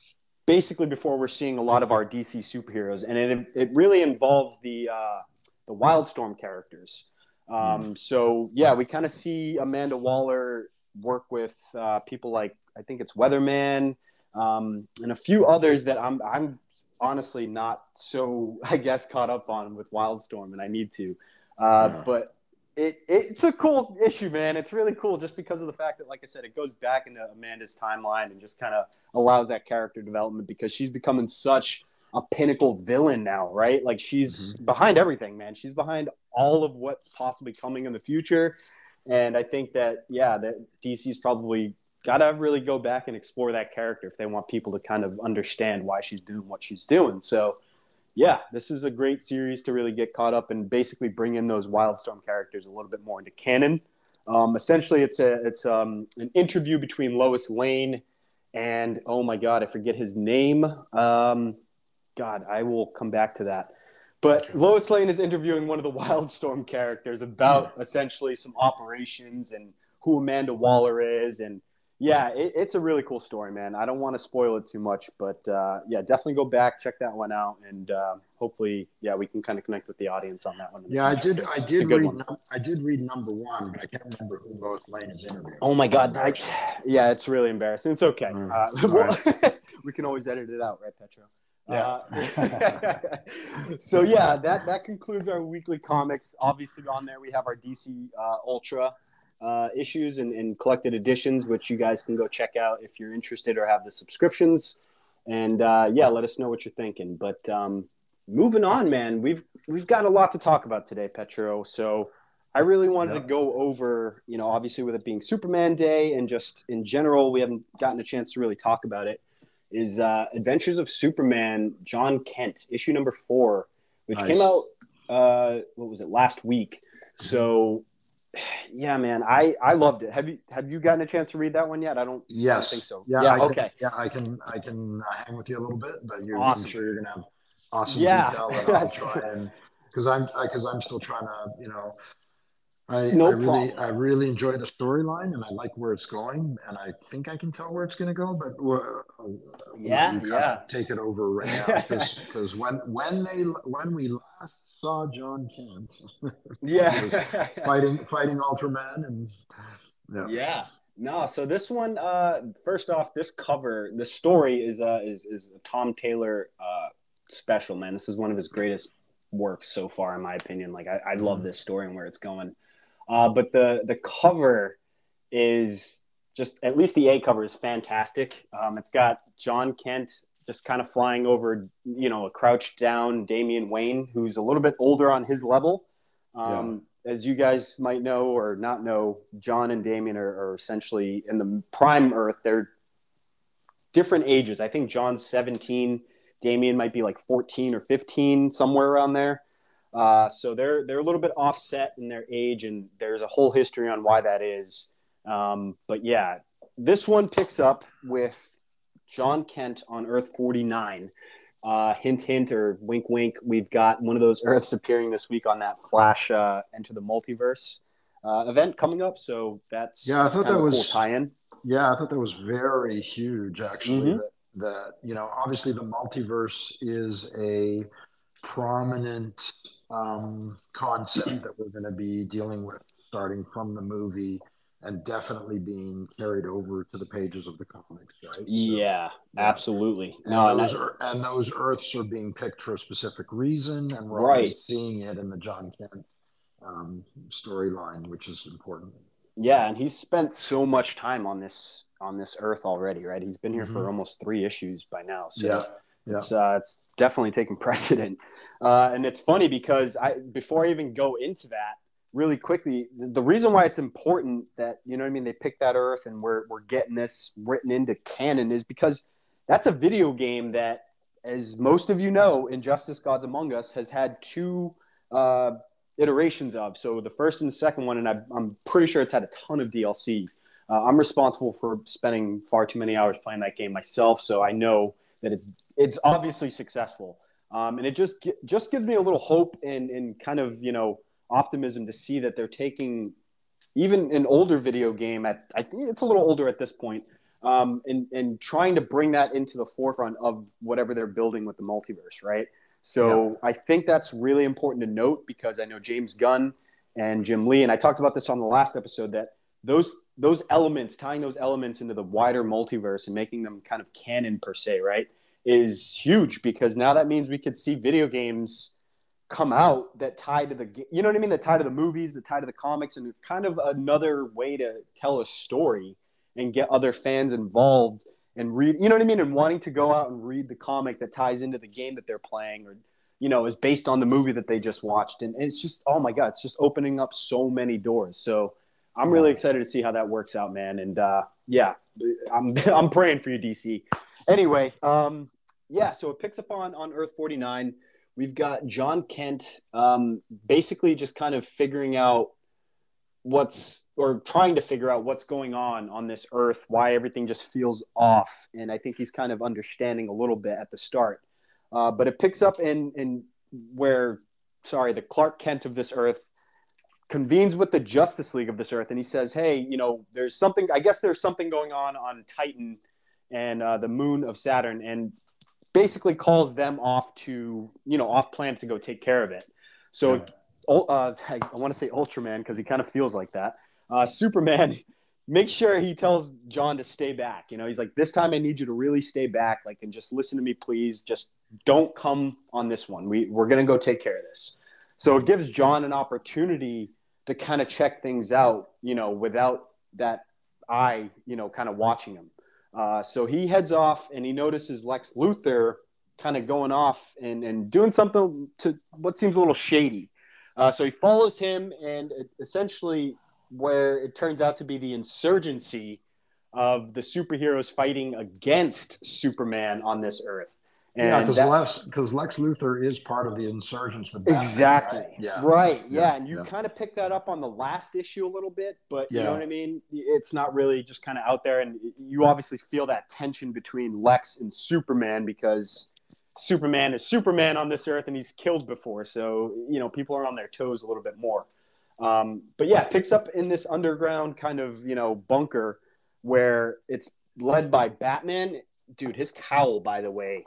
basically before we're seeing a lot of our DC superheroes, and it it really involves the uh, the Wildstorm characters. Um, mm. So yeah, we kind of see Amanda Waller work with uh, people like I think it's Weatherman um, and a few others that I'm I'm honestly not so I guess caught up on with Wildstorm, and I need to. Uh, yeah. But it, it's a cool issue, man. It's really cool just because of the fact that, like I said, it goes back into Amanda's timeline and just kind of allows that character development because she's becoming such a pinnacle villain now, right? Like she's mm-hmm. behind everything, man. She's behind all of what's possibly coming in the future. And I think that, yeah, that DC's probably got to really go back and explore that character if they want people to kind of understand why she's doing what she's doing. So, yeah, this is a great series to really get caught up and basically bring in those Wildstorm characters a little bit more into canon. Um, essentially, it's a it's um, an interview between Lois Lane and oh my god, I forget his name. Um, God, I will come back to that. But Lois Lane is interviewing one of the Wildstorm characters about essentially some operations and who Amanda Waller is and yeah, it, it's a really cool story, man. I don't want to spoil it too much, but uh, yeah, definitely go back, check that one out, and uh, hopefully, yeah, we can kind of connect with the audience on that one. Yeah, I did. I did read. Num- I did read number one, but I can't remember who Lois Lane is interviewing. Oh my god, I, yeah, it's really embarrassing. It's okay. Mm. Uh, right. we can always edit it out, right, Petro? Yeah. Uh, so yeah, that that concludes our weekly comics. Obviously, on there we have our DC uh, Ultra uh, issues and, and, collected editions, which you guys can go check out if you're interested or have the subscriptions. And uh, yeah, let us know what you're thinking. But um, moving on, man, we've we've got a lot to talk about today, Petro. So I really wanted to go over, you know, obviously with it being Superman Day and just in general, we haven't gotten a chance to really talk about it. Is uh, Adventures of Superman, Jon Kent, issue number four, which nice. came out, uh, what was it, last week. So yeah, man, I I loved it. Have you have you gotten a chance to read that one yet? I don't. Yes, I think so. Yeah. yeah okay. Can, yeah, I can I can hang with you a little bit, but you're awesome. I'm sure you're gonna have awesome yeah. detail that I'll try and because I'm because I'm still trying to you know. I, no I really. I really enjoy the storyline and I like where it's going and I think I can tell where it's going to go but uh, yeah yeah take it over right now because when when they when we last saw Jon Kent. yeah, fighting fighting Ultraman and yeah. Yeah. No, so this one, uh, first off, this cover, the story is uh, is is a Tom Taylor uh, special. Man, this is one of his greatest works so far, in my opinion. Like, I, I love mm-hmm. this story and where it's going. Uh, but the the cover is just at least the A cover is fantastic. Um, it's got Jon Kent just kind of flying over, you know, a crouched down Damian Wayne, who's a little bit older on his level. Um, yeah. As you guys might know or not know, John and Damian are, are, essentially in the prime Earth. They're different ages. I think John's 17, Damian might be like 14 or 15, somewhere around there. Uh, so they're they're a little bit offset in their age, and there's a whole history on why that is. Um, but yeah, this one picks up with Jon Kent on Earth 49. Uh, hint, hint, or wink, wink. We've got one of those Earths appearing this week on that Flash uh, Enter the Multiverse uh, event coming up. So that's yeah, I thought that was cool tie-in. Yeah, I thought that was very huge. Actually, mm-hmm. that, that you know, obviously the multiverse is a prominent um, concept that we're going to be dealing with starting from the movie and definitely being carried over to the pages of the comics, right? So, yeah, yeah, absolutely. And no, those are, and those Earths are being picked for a specific reason, and we're right. seeing it in the Jon Kent um, storyline, which is important. Yeah, and he's spent so much time on this on this Earth already, right? He's been here mm-hmm. for almost three issues by now. So yeah. Yeah. It's, uh, it's definitely taking precedent. Uh, and it's funny because I before I even go into that, really quickly, the reason why it's important that you know what I mean they picked that Earth and we're we're getting this written into canon is because that's a video game that, as most of you know, Injustice: Gods Among Us has had two uh, iterations of. So the first and the second one, and i am pretty sure it's had a ton of DLC. Uh, I'm responsible for spending far too many hours playing that game myself, so I know that it's it's obviously successful. Um, and it just just gives me a little hope and and kind of you know optimism to see that they're taking even an older video game at I think it's a little older at this point, um, and and trying to bring that into the forefront of whatever they're building with the multiverse, right? So yeah. I think that's really important to note because I know James Gunn and Jim Lee, and I talked about this on the last episode that those those elements, tying those elements into the wider multiverse and making them kind of canon per se, right, is huge because now that means we could see video games come out that tie to the you know what I mean? That tie to the movies that tie to the comics and kind of another way to tell a story and get other fans involved and read you know what I mean? And wanting to go out and read the comic that ties into the game that they're playing or you know is based on the movie that they just watched. And it's just oh my god it's just opening up so many doors. So I'm really excited to see how that works out man. And uh, yeah I'm I'm praying for you DC anyway um, yeah so it picks up on on Earth 49 we've got Jon Kent um, basically just kind of figuring out what's or trying to figure out what's going on on this earth, why everything just feels off, and I think he's kind of understanding a little bit at the start. Uh, but it picks up in in where, sorry, the Clark Kent of this earth convenes with the Justice League of this earth, and he says, "Hey, you know, there's something. I guess there's something going on on Titan and uh, the moon of Saturn, and basically calls them off to you know off planet to go take care of it. So, yeah. uh, I, I want to say Ultraman because he kind of feels like that. Uh, Superman makes sure he tells John to stay back. You know, he's like, this time I need you to really stay back, like, and just listen to me, please. Just don't come on this one. We we're gonna go take care of this. So it gives John an opportunity to kind of check things out, you know, without that eye, you know, kind of watching him. Uh, so he heads off and he notices Lex Luthor kind of going off and, and doing something to what seems a little shady. Uh, so he follows him, and essentially, where it turns out to be the insurgency of the superheroes fighting against Superman on this earth. And yeah, because Lex, because Lex Luthor is part of the insurgents with Batman, exactly. Right? Yeah. Right. Yeah. yeah. And you yeah. kind of pick that up on the last issue a little bit, but you know what I mean? It's not really just kind of out there. And you obviously feel that tension between Lex and Superman because Superman is Superman on this earth and he's killed before. So, you know, people are on their toes a little bit more. Um, but yeah, picks up in this underground kind of, you know, bunker where it's led by Batman. Dude, his cowl, by the way,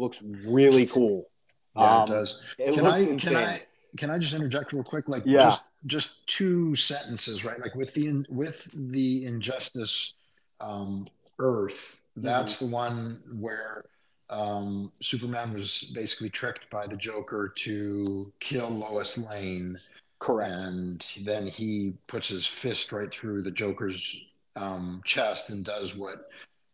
looks really cool. Yeah, um, it does. It can I, insane. Can I can I just interject real quick? Like yeah. just just two sentences, right? Like with the with the injustice um, Earth, that's mm-hmm. the one where um, Superman was basically tricked by the Joker to kill Lois Lane. Correct. And then he puts his fist right through the Joker's um, chest and does what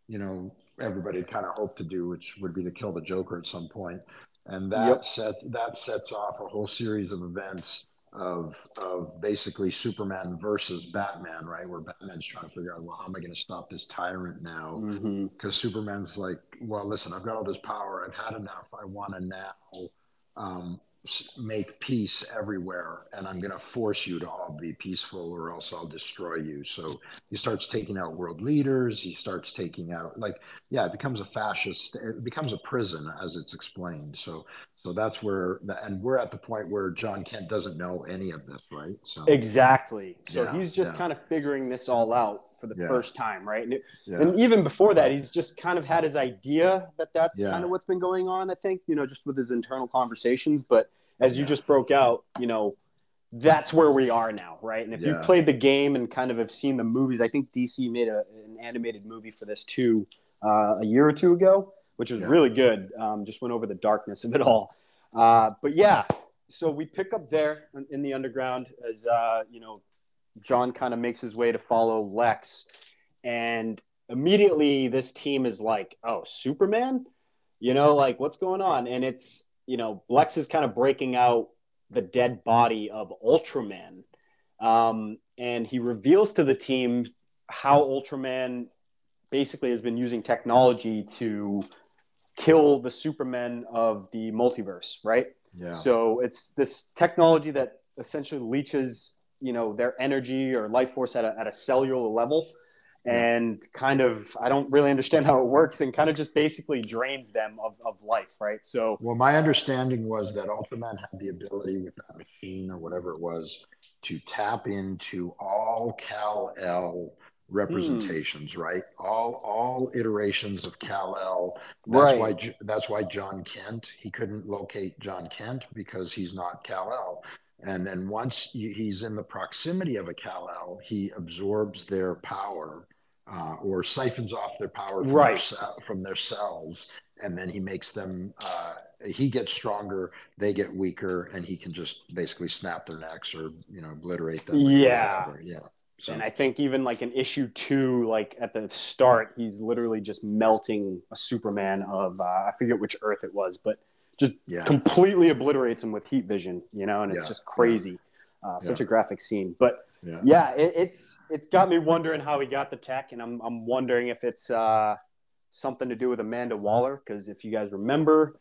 you know everybody kind of hoped to do, which would be to kill the Joker at some point, and that yep. sets that sets off a whole series of events of of basically Superman versus Batman, right? Where Batman's trying to figure out, well, how am I going to stop this tyrant now? Because mm-hmm. Superman's like, well, listen, I've got all this power, I've had enough. I want to now um, make peace everywhere and i'm going to force you to all be peaceful or else i'll destroy you. So he starts taking out world leaders he starts taking out like yeah it becomes a fascist it becomes a prison as it's explained. So so that's where and we're at the point where john kent doesn't know any of this right? So exactly. So yeah, he's just yeah. kind of figuring this all out for the yeah. first time right and, it, and, even before that he's just kind of had his idea that that's kind of what's been going on i think you know just with his internal conversations but as you just broke out, you know, that's where we are now, right? And if yeah. you played the game and kind of have seen the movies, I think DC made a, an animated movie for this too uh, a year or two ago, which was yeah. really good. Um, just went over the darkness of it all. Uh, but yeah, so we pick up there in the underground as uh, you know, John kind of makes his way to follow Lex, and immediately this team is like, "Oh, Superman." You know, like what's going on? And it's you know, Lex is kind of breaking out the dead body of Ultraman. Um, and he reveals to the team how Ultraman basically has been using technology to kill the Supermen of the multiverse, right? Yeah. So it's this technology that essentially leeches, you know, their energy or life force at a, at a cellular level and kind of I don't really understand how it works and kind of just basically drains them of, of life, right? So well my understanding was that Ultraman had the ability with that machine or whatever it was to tap into all Kal-El representations, mm. right? All all iterations of Kal-El. That's right. why that's why Jon Kent, he couldn't locate Jon Kent because he's not Kal-El. And then once he's in the proximity of a Kal-El, he absorbs their power uh, or siphons off their power from, right. their, from their cells, and then he makes them uh, he gets stronger, they get weaker, and he can just basically snap their necks or you know obliterate them. Yeah, yeah. So. And I think even like in issue two, like at the start, he's literally just melting a Superman of uh, I forget which Earth it was, but just yeah. completely obliterates him with heat vision, you know, and it's yeah. just crazy. Uh, such a graphic scene, but yeah, it, it's it's got me wondering how he got the tech, and I'm I'm wondering if it's uh, something to do with Amanda Waller, because if you guys remember,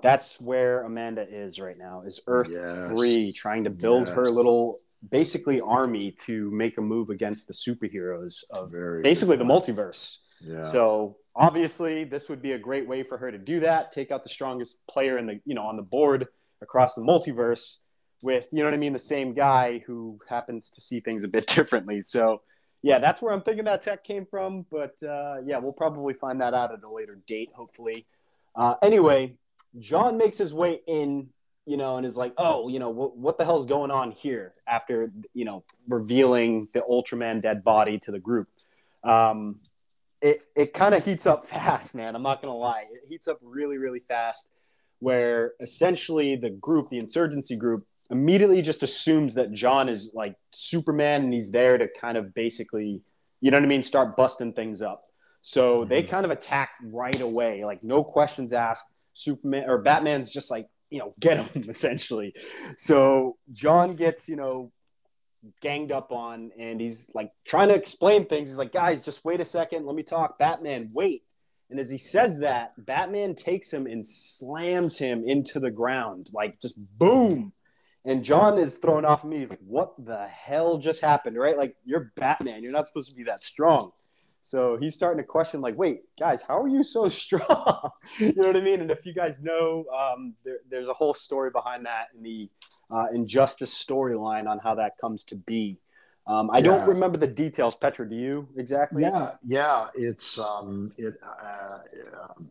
that's where Amanda is right now, is Earth yes. three, trying to build yes. her little basically army to make a move against the superheroes of Very basically the multiverse. So obviously, this would be a great way for her to do that. Take out the strongest player in the you know on the board across the multiverse with you know what I mean, the same guy who happens to see things a bit differently. So yeah, that's where I'm thinking that tech came from. But uh, yeah, we'll probably find that out at a later date, hopefully. Uh, anyway, John makes his way in, you know, and is like, oh, you know, what, what the hell's going on here after, you know, revealing the Ultraman dead body to the group. Um, it, it kind of heats up fast, man. I'm not going to lie. It heats up really, really fast, where essentially the group, the insurgency group, immediately just assumes that John is like Superman and he's there to kind of basically, you know what I mean, start busting things up. So they mm-hmm. kind of attack right away, like no questions asked. Superman or Batman's just like, you know, get him essentially. So John gets, you know, ganged up on and he's like trying to explain things. He's like, guys, just wait a second. Let me talk. Batman, wait. And as he says that, Batman takes him and slams him into the ground, like just boom. And John is thrown off of me. He's like, what the hell just happened? Right? Like, you're Batman. You're not supposed to be that strong. So he's starting to question, like, wait, guys, how are you so strong? you know what I mean? And if you guys know, um, there, there's a whole story behind that in the uh, Injustice storyline on how that comes to be. Um, I yeah. don't remember the details. Petra, do you exactly? Yeah, yeah. It's um, it. Uh, uh,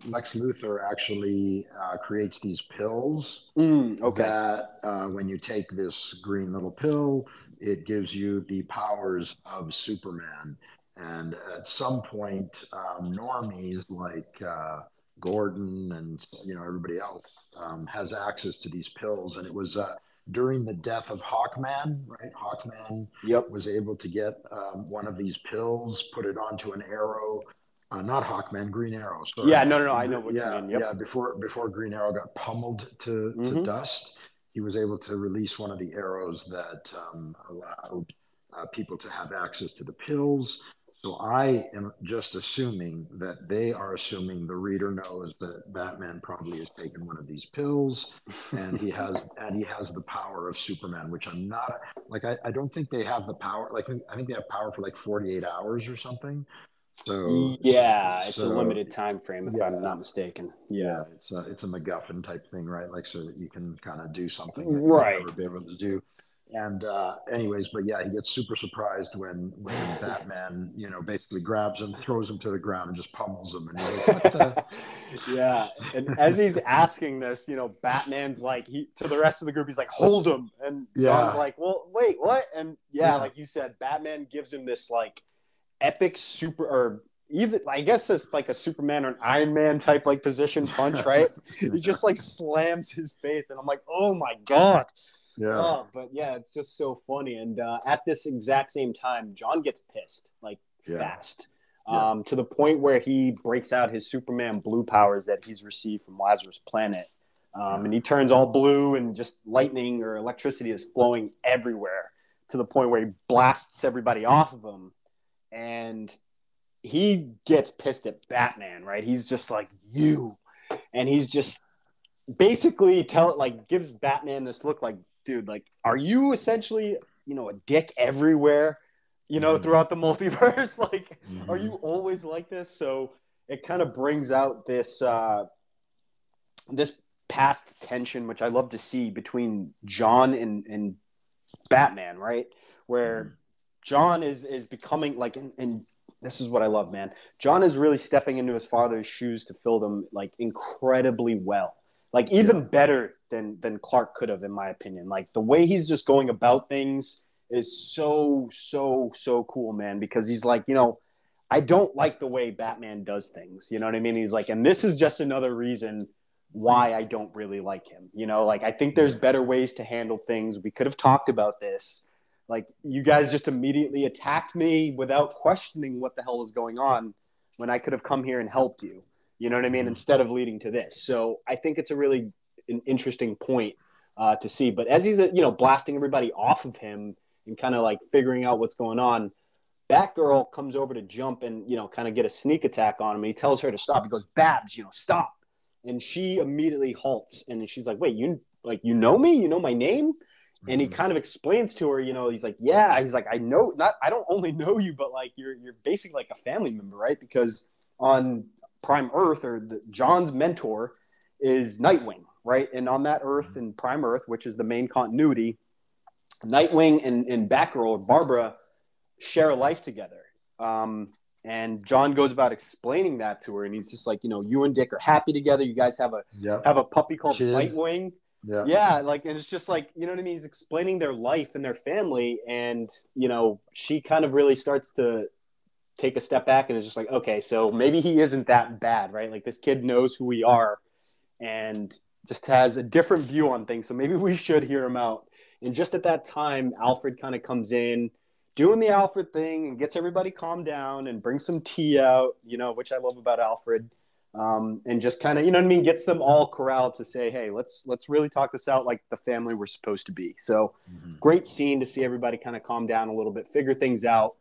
Lex Luthor actually uh, creates these pills. Mm, okay. That uh, when you take this green little pill, it gives you the powers of Superman. And at some point, um, normies like uh, Gordon and you know everybody else um, has access to these pills, and it was uh, during the death of Hawkman, right? Hawkman yep. was able to get um, one of these pills, put it onto an arrow. Uh, not Hawkman, Green Arrow. Sorry. Yeah, no, no, no. I know what yeah, you mean. Yep. Yeah, before before Green Arrow got pummeled to, mm-hmm. to dust, he was able to release one of the arrows that um, allowed uh, people to have access to the pills. So I am just assuming that they are assuming the reader knows that Batman probably has taken one of these pills and he has and he has the power of Superman, which I'm not like I, I don't think they have the power like I think they have power for like 48 hours or something. So yeah, it's so, a limited time frame if yeah, I'm not mistaken. Yeah. yeah, it's a it's a MacGuffin type thing, right? Like so that you can kind of do something right. never be able to do. And uh, anyways, but yeah, he gets super surprised when when Batman, you know, basically grabs him, throws him to the ground, and just pummels him. And he's like, the? yeah. And as he's asking this, you know, Batman's like, he to the rest of the group, he's like, hold him, and yeah. John's like, well, wait, what? And yeah, yeah, like you said, Batman gives him this like epic super or either I guess it's like a Superman or an Iron Man type like position punch, right? he just like slams his face, and I'm like, oh my god. Yeah. Oh, but yeah, it's just so funny. And uh, at this exact same time, John gets pissed like yeah. fast. Yeah. Um, to the point where he breaks out his Superman blue powers that he's received from Lazarus Planet. Um, and he turns all blue and just lightning or electricity is flowing everywhere to the point where he blasts everybody off of him. And he gets pissed at Batman, right? He's just like, you. And he's just basically tell like gives Batman this look like dude, like, are you essentially, you know, a dick everywhere, you know, mm-hmm. throughout the multiverse? like, mm-hmm. are you always like this? So it kind of brings out this, uh, this past tension, which I love to see between John and, and Batman, right? Where mm-hmm. John is, is becoming like, and, and this is what I love, man. John is really stepping into his father's shoes to fill them like incredibly well like even yeah. better than than Clark could have, in my opinion. Like the way he's just going about things is so so so cool, man. Because he's like, you know, I don't like the way Batman does things. You know what I mean? He's like, and this is just another reason why I don't really like him. You know, like I think there's better ways to handle things. We could have talked about this. Like you guys just immediately attacked me without questioning what the hell was going on when I could have come here and helped you. You know what I mean? Instead of leading to this. So I think it's a really an interesting point uh, to see. But as he's you know blasting everybody off of him and kind of like figuring out what's going on, Batgirl comes over to jump and you know kind of get a sneak attack on him. He tells her to stop. He goes, "Babs, you know, stop." And she immediately halts and she's like, "Wait, you like you know me? You know my name?" And he mm-hmm. kind of explains to her, you know, he's like, "Yeah." He's like, "I know not. I don't only know you, but like you're you're basically like a family member, right? Because on Prime Earth or the, Jon's mentor is Nightwing, right? And on that Earth in Prime Earth, which is the main continuity, Nightwing and, and Batgirl or Barbara share a life together. Um, and John goes about explaining that to her, and he's just like, you know, you and Dick are happy together. You guys have a yep. have a puppy called Kid. Nightwing. Yeah. yeah, like, and it's just like, you know what I mean? He's explaining their life and their family, and you know, she kind of really starts to take a step back and is just like, okay, so maybe he isn't that bad, right? Like this kid knows who we are, and just has a different view on things. So maybe we should hear him out. And just at that time, Alfred kind of comes in, doing the Alfred thing, and gets everybody calmed down and brings some tea out, you know, which I love about Alfred. Um, and just kind of, you know what I mean, gets them all corralled to say, hey, let's let's really talk this out like the family we're supposed to be. So, mm-hmm. great scene to see everybody kind of calm down a little bit, figure things out,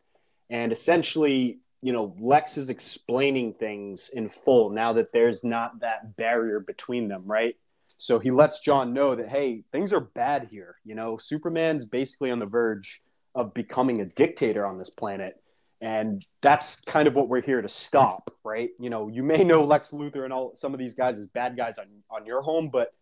and essentially you know lex is explaining things in full now that there's not that barrier between them right so he lets john know that, hey, things are bad here. You know, Superman's basically on the verge of becoming a dictator on this planet. And that's kind of what we're here to stop, right? You know, you may know Lex Luthor and all some of these guys as bad guys on, on your home, but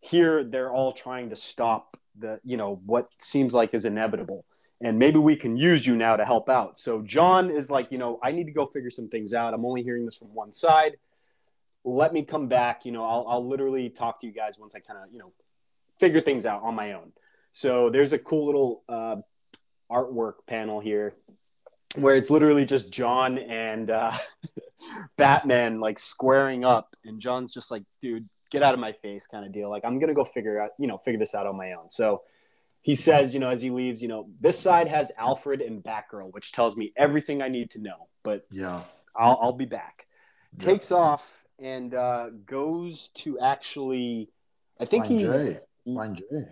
here they're all trying to stop the, you know, what seems like is inevitable. And maybe we can use you now to help out. So John is like, you know, I need to go figure some things out. I'm only hearing this from one side let me come back. You know, I'll, I'll literally talk to you guys once I kind of, you know, figure things out on my own. So there's a cool little uh, artwork panel here where it's literally just John and uh, Batman like squaring up, and John's just like, dude, get out of my face, kind of deal. Like I'm gonna go figure out, you know, figure this out on my own. So he says, you know, as he leaves, you know, this side has Alfred and Batgirl, which tells me everything I need to know. But yeah, I'll, I'll be back. Yeah. Takes off and uh, goes to actually, I think Find he's Jay. Find Jay.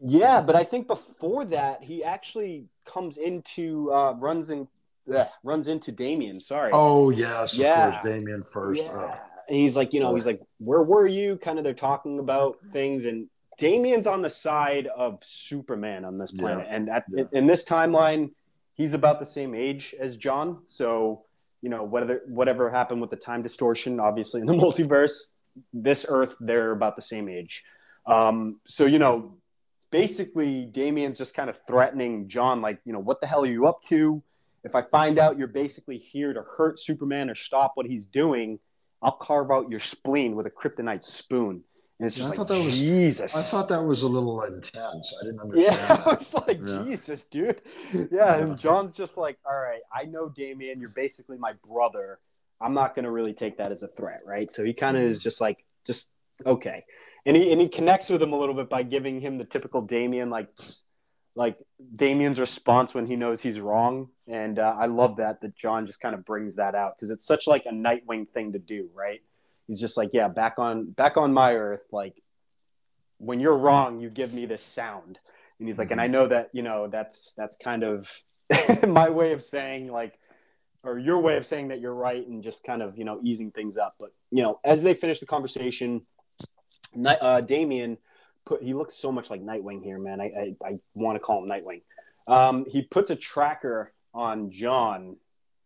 Yeah, but I think before that he actually comes into uh, runs in uh, runs into Damian. Sorry. Oh yes, yeah. of course, Damian first. Yeah. Oh. And he's like, you know, he's like, where were you? Kind of, they're talking about things, and Damian's on the side of Superman on this planet, yeah. and at, yeah. in this timeline, he's about the same age as John. So you know whether whatever happened with the time distortion obviously in the multiverse this earth they're about the same age um, so you know basically damian's just kind of threatening John, like you know what the hell are you up to if i find out you're basically here to hurt superman or stop what he's doing i'll carve out your spleen with a kryptonite spoon and it's just yeah, like was, Jesus. I thought that was a little intense. I didn't understand. Yeah, I was like, yeah. Jesus, dude. Yeah, yeah, and John's just like, all right, I know Damian, you're basically my brother. I'm not gonna really take that as a threat, right? So he kind of is just like, just okay. And he and he connects with him a little bit by giving him the typical Damian like like Damian's response when he knows he's wrong. And uh, I love that that John just kind of brings that out because it's such like a Nightwing thing to do, right? He's just like, yeah, back on back on my earth, like when you're wrong, you give me this sound. And he's like, and I mm-hmm. know that, you know, that's that's kind of my way of saying like or your way of saying that you're right and just kind of, you know, easing things up. But, you know, as they finish the conversation, uh, Damian put, he looks so much like Nightwing here, man. I, I, I want to call him Nightwing. Um, he puts a tracker on john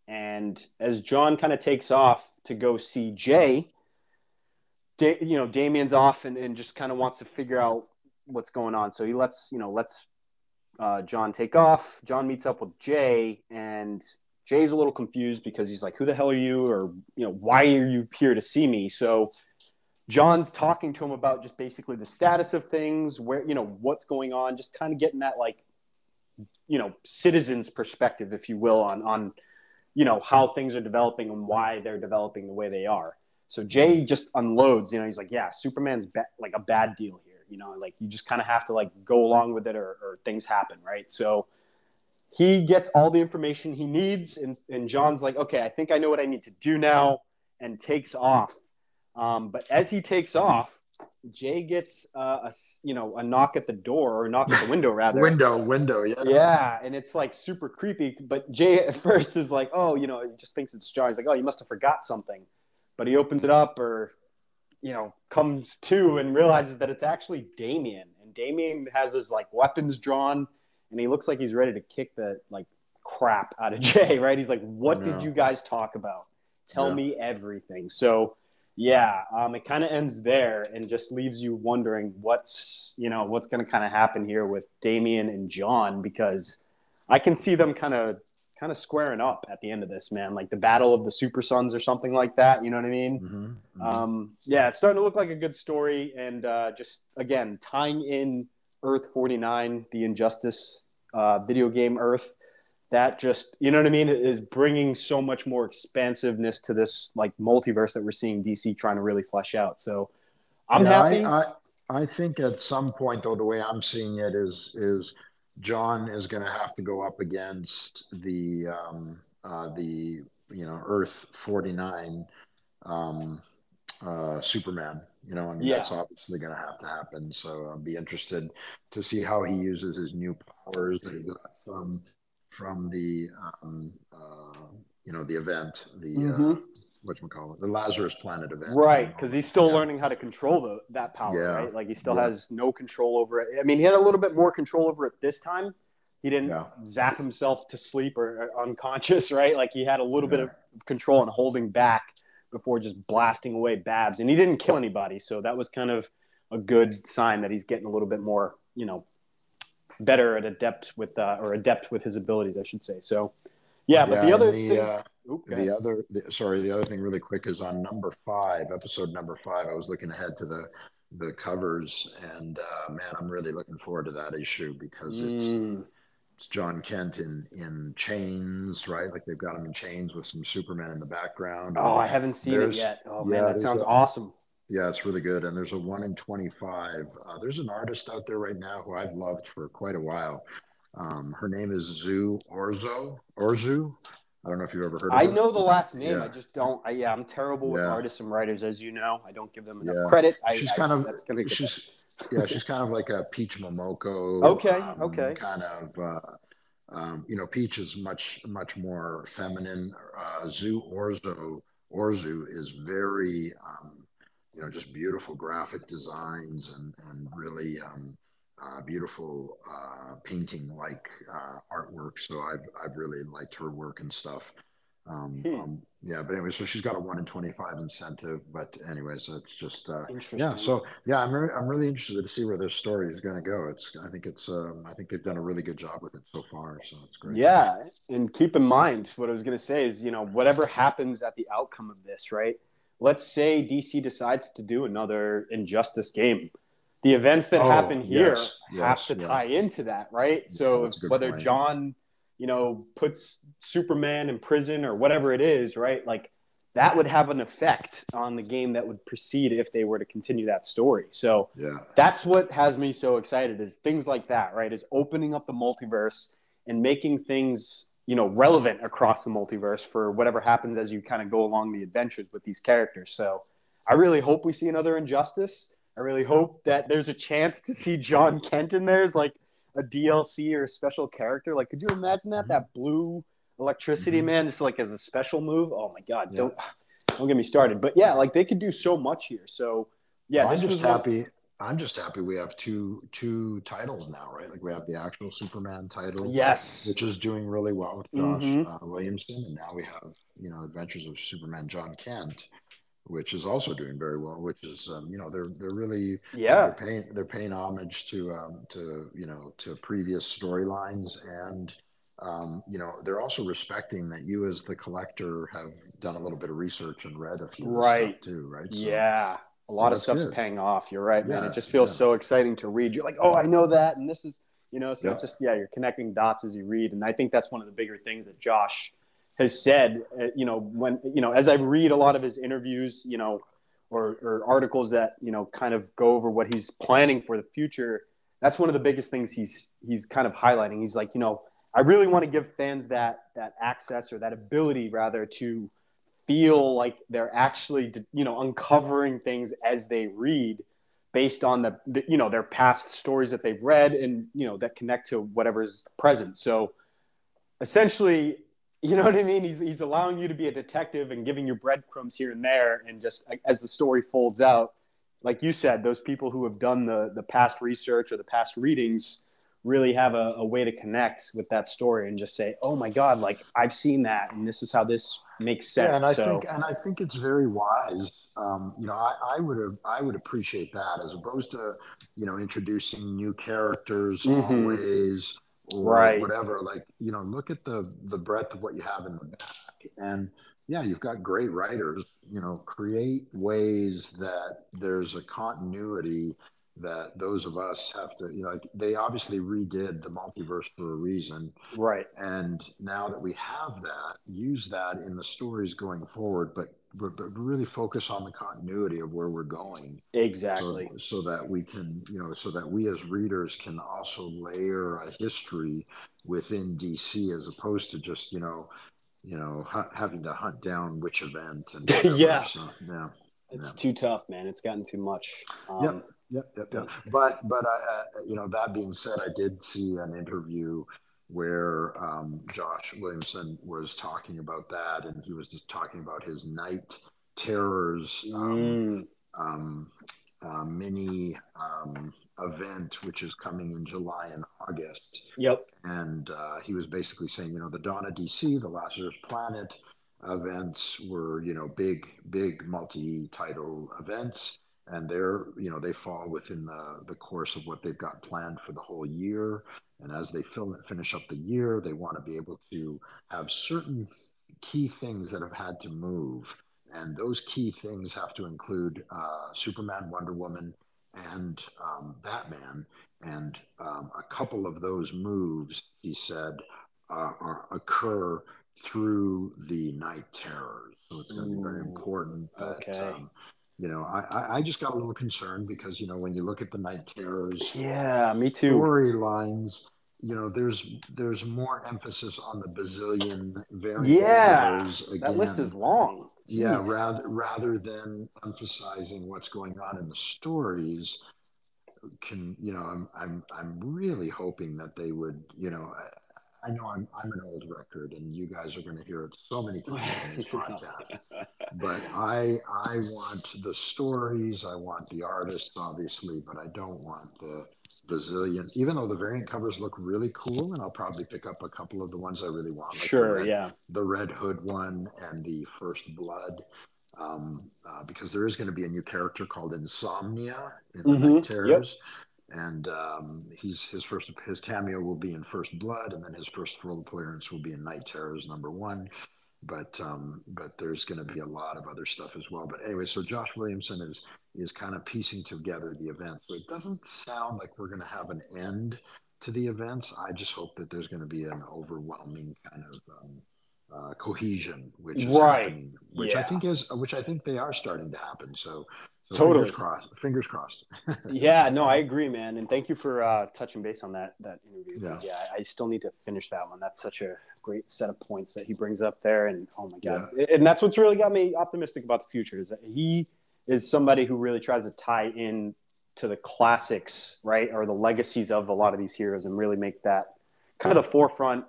And as john kind of takes off to go see Jay, da- you know, Damian's off and, and just kind of wants to figure out what's going on. So he lets, you know, lets uh, Jon take off. John meets up with Jay, and Jay's a little confused because he's like, "Who the hell are you?" or you know, "Why are you here to see me?" So John's talking to him about just basically the status of things, where you know what's going on, just kind of getting that like, you know, citizen's perspective, if you will, on on you know how things are developing and why they're developing the way they are. So Jay just unloads. You know, he's like, yeah, Superman's ba- like a bad deal here. You know, like you just kind of have to like go along with it, or, or things happen, right? So he gets all the information he needs, and, and John's like, okay, I think I know what I need to do now, and takes off. Um, but as he takes off, Jay gets uh, a you know a knock at the door or knock at the window rather. window, window, yeah. Yeah, and it's like super creepy. But Jay at first is like, oh, you know, he just thinks it's John. He's like, oh, you must have forgot something. But he opens it up or you know comes to and realizes that it's actually Damian, and Damian has his like weapons drawn, and he looks like he's ready to kick the like crap out of Jay. Right? He's like, what did you guys talk about? Tell yeah. me everything. So yeah, um, it kind of ends there and just leaves you wondering what's you know what's going to kind of happen here with Damian and John because I can see them kind of kind of squaring up at the end of this, man. Like the battle of the Super Sons or something like that. You know what I mean? Mm-hmm, mm-hmm. Um, yeah, it's starting to look like a good story, and uh, just again tying in Earth forty nine, the Injustice uh, video game Earth that just you know what I mean is bringing so much more expansiveness to this like multiverse that we're seeing DC trying to really flesh out. So I'm yeah, happy. I, I, I think at some point though the way I'm seeing it is is John is going to have to go up against the um, uh, the you know Earth 49 um, uh, Superman. You know, I mean yeah. that's obviously going to have to happen. So I'll be interested to see how he uses his new powers that he got from from the um, uh, you know the event, the uh, mm-hmm. What you call it, the Lazarus Planet event, right? Because he's still yeah. learning how to control the, that power, yeah. right? Like he still yeah. has no control over it. I mean, he had a little bit more control over it this time. He didn't zap himself to sleep or, or, unconscious, right? Like he had a little bit of control and holding back before just blasting away Babs, and he didn't kill anybody, so that was kind of a good sign that he's getting a little bit more, you know, better at adept with uh, or adept with his abilities, I should say. So, yeah. But yeah, the other the, thing, uh, the other the, sorry, the other thing really quick is on number five, episode number five. I was looking ahead to the the covers, and uh, man, I'm really looking forward to that issue because it's. Mm. It's Jon Kent in in chains, right? Like they've got him in chains with some Superman in the background. Oh, I haven't seen it yet. Oh yeah, man, that sounds a, awesome. Yeah, it's really good. And there's a one in 25. Uh, there's an artist out there right now who I've loved for quite a while. Um, her name is Zu Orzo. Orzu. I don't know if you've ever heard of I her. know the last name. Yeah. I just don't. I, yeah, I'm terrible with artists and writers, as you know. I don't give them enough yeah. credit. I, she's kind of. she's, yeah, she's kind of like a Peach Momoko. Okay. Um, okay. Kind of. Uh, um, you know, Peach is much much more feminine. Uh, Zu Orzo Orzu is very um, you know, just beautiful graphic designs and, and really um, uh, beautiful uh, painting like uh, artwork. So I've, I've really liked her work and stuff. Um, hmm. um, yeah, but anyway, so she's got a one in 25 incentive, but anyways, it's just, uh, yeah. So yeah, I'm, re- I'm really interested to see where this story is going to go. It's, I think it's, um, I think they've done a really good job with it so far. So it's great. Yeah. And keep in mind what I was going to say is, you know, whatever happens at the outcome of this, right? let's say DC decides to do another Injustice game. The events that oh, happen here yes, have to yeah. tie into that, right? Yeah, so whether point. John, you know, puts Superman in prison or whatever it is, right? Like that would have an effect on the game that would proceed if they were to continue that story. So yeah. that's what has me so excited is things like that, right? Is opening up the multiverse and making things you know relevant across the multiverse for whatever happens as you kind of go along the adventures with these characters so i really hope we see another injustice i really hope that there's a chance to see jon kent in there as like a dlc or a special character like could you imagine that that blue electricity mm-hmm. man just like as a special move oh my god yeah. don't don't get me started but yeah like they could do so much here so yeah well, i'm just happy one- I'm just happy we have two two titles now, right? Like we have the actual Superman title, yes, which is doing really well with Josh mm-hmm. uh, Williamson, and now we have you know Adventures of Superman John Kent, which is also doing very well. Which is um, you know they're they're really yeah they're paying they're paying homage to um, to you know to previous storylines and. Um, you know, they're also respecting that you, as the collector, have done a little bit of research and read a few right too, right? So, yeah, a lot of stuff's good. paying off. You're right, man. it just feels yeah. so exciting to read. You're like, oh, I know that, and this is, you know, so just yeah, you're connecting dots as you read, and I think that's one of the bigger things that Josh has said, uh, you know, when you know, as I read a lot of his interviews, you know, or, or articles that you know kind of go over what he's planning for the future. That's one of the biggest things he's he's kind of highlighting. He's like, you know, I really want to give fans that that access or that ability rather to feel like they're actually you know uncovering things as they read based on the, the, you know their past stories that they've read and you know that connect to whatever's present so essentially you know what i mean he's, he's allowing you to be a detective and giving you breadcrumbs here and there and just as the story folds out like you said those people who have done the the past research or the past readings really have a, a, way to connect with that story and just say, "Oh my God, like I've seen that, and this is how this makes sense." Yeah, and I so, think and I think it's very wise. Um, you know, I, I would have I would appreciate that as opposed to you know introducing new characters mm-hmm. always or right. whatever. Like you know, look at the the breadth of what you have in the back, and yeah, you've got great writers. You know, create ways that there's a continuity that those of us have to, you know, like they obviously redid the multiverse for a reason. Right. And now that we have that, use that in the stories going forward, but but, but really focus on the continuity of where we're going. Exactly. So, so that we can, you know, so that we as readers can also layer a history within DC as opposed to just, you know, you know, ha- having to hunt down which event and yeah. So, yeah. It's yeah. too tough, man. It's gotten too much. Um, yep. Yep, yep, yep. But but uh, you know that being said, I did see an interview where um, Josh Williamson was talking about that, and he was just talking about his knight terrors um, mm. um, uh, mini um, event, which is coming in July and August. Yep. And uh, he was basically saying, you know, the Dawn of DC, the Lazarus Planet events were, you know, big, big multi-title events and they're you know they fall within the the course of what they've got planned for the whole year and as they fill finish up the year they want to be able to have certain key things that have had to move. And those key things have to include uh, superman wonder woman and um, batman. And um, a couple of those moves he said uh, are, occur through the knight terrors. So it's going to be very important that okay. um, you know, I, I just got a little concerned because, you know, when you look at the knight terrors, yeah, me too. Storylines, you know, there's there's more emphasis on the bazillion variant. Yeah, that list is long. Jeez. Yeah, rather rather than emphasizing what's going on in the stories, can you know, I'm I'm I'm really hoping that they would, you know, I know I'm I'm an old record, and you guys are going to hear it so many times in this podcast. but I I want the stories, I want the artists, obviously, but I don't want the bazillion. Even though the variant covers look really cool, and I'll probably pick up a couple of the ones I really want. Like sure, the red, yeah. The Red Hood one and the First Blood. Um, uh, because there is going to be a new character called Insomnia in the mm-hmm. Knight Terrors. Yep and um, he's his first his cameo will be in First Blood, and then his first full appearance will be in Knight Terrors number one. But um, but there's going to be a lot of other stuff as well. But anyway, so Josh Williamson is is kind of piecing together the events. So it doesn't sound like we're going to have an end to the events. I just hope that there's going to be an overwhelming kind of um, uh, cohesion, which is right. happening, which yeah. I think is which I think they are starting to happen. So so totally. Fingers crossed. Fingers crossed. yeah, no, I agree, man. And thank you for uh, touching base on that that interview. Yeah, yeah I, I, still need to finish that one. That's such a great set of points that he brings up there. And oh my god, yeah. and that's what's really got me optimistic about the future is that he is somebody who really tries to tie in to the classics, right, or the legacies of a lot of these heroes, and really make that kind of the forefront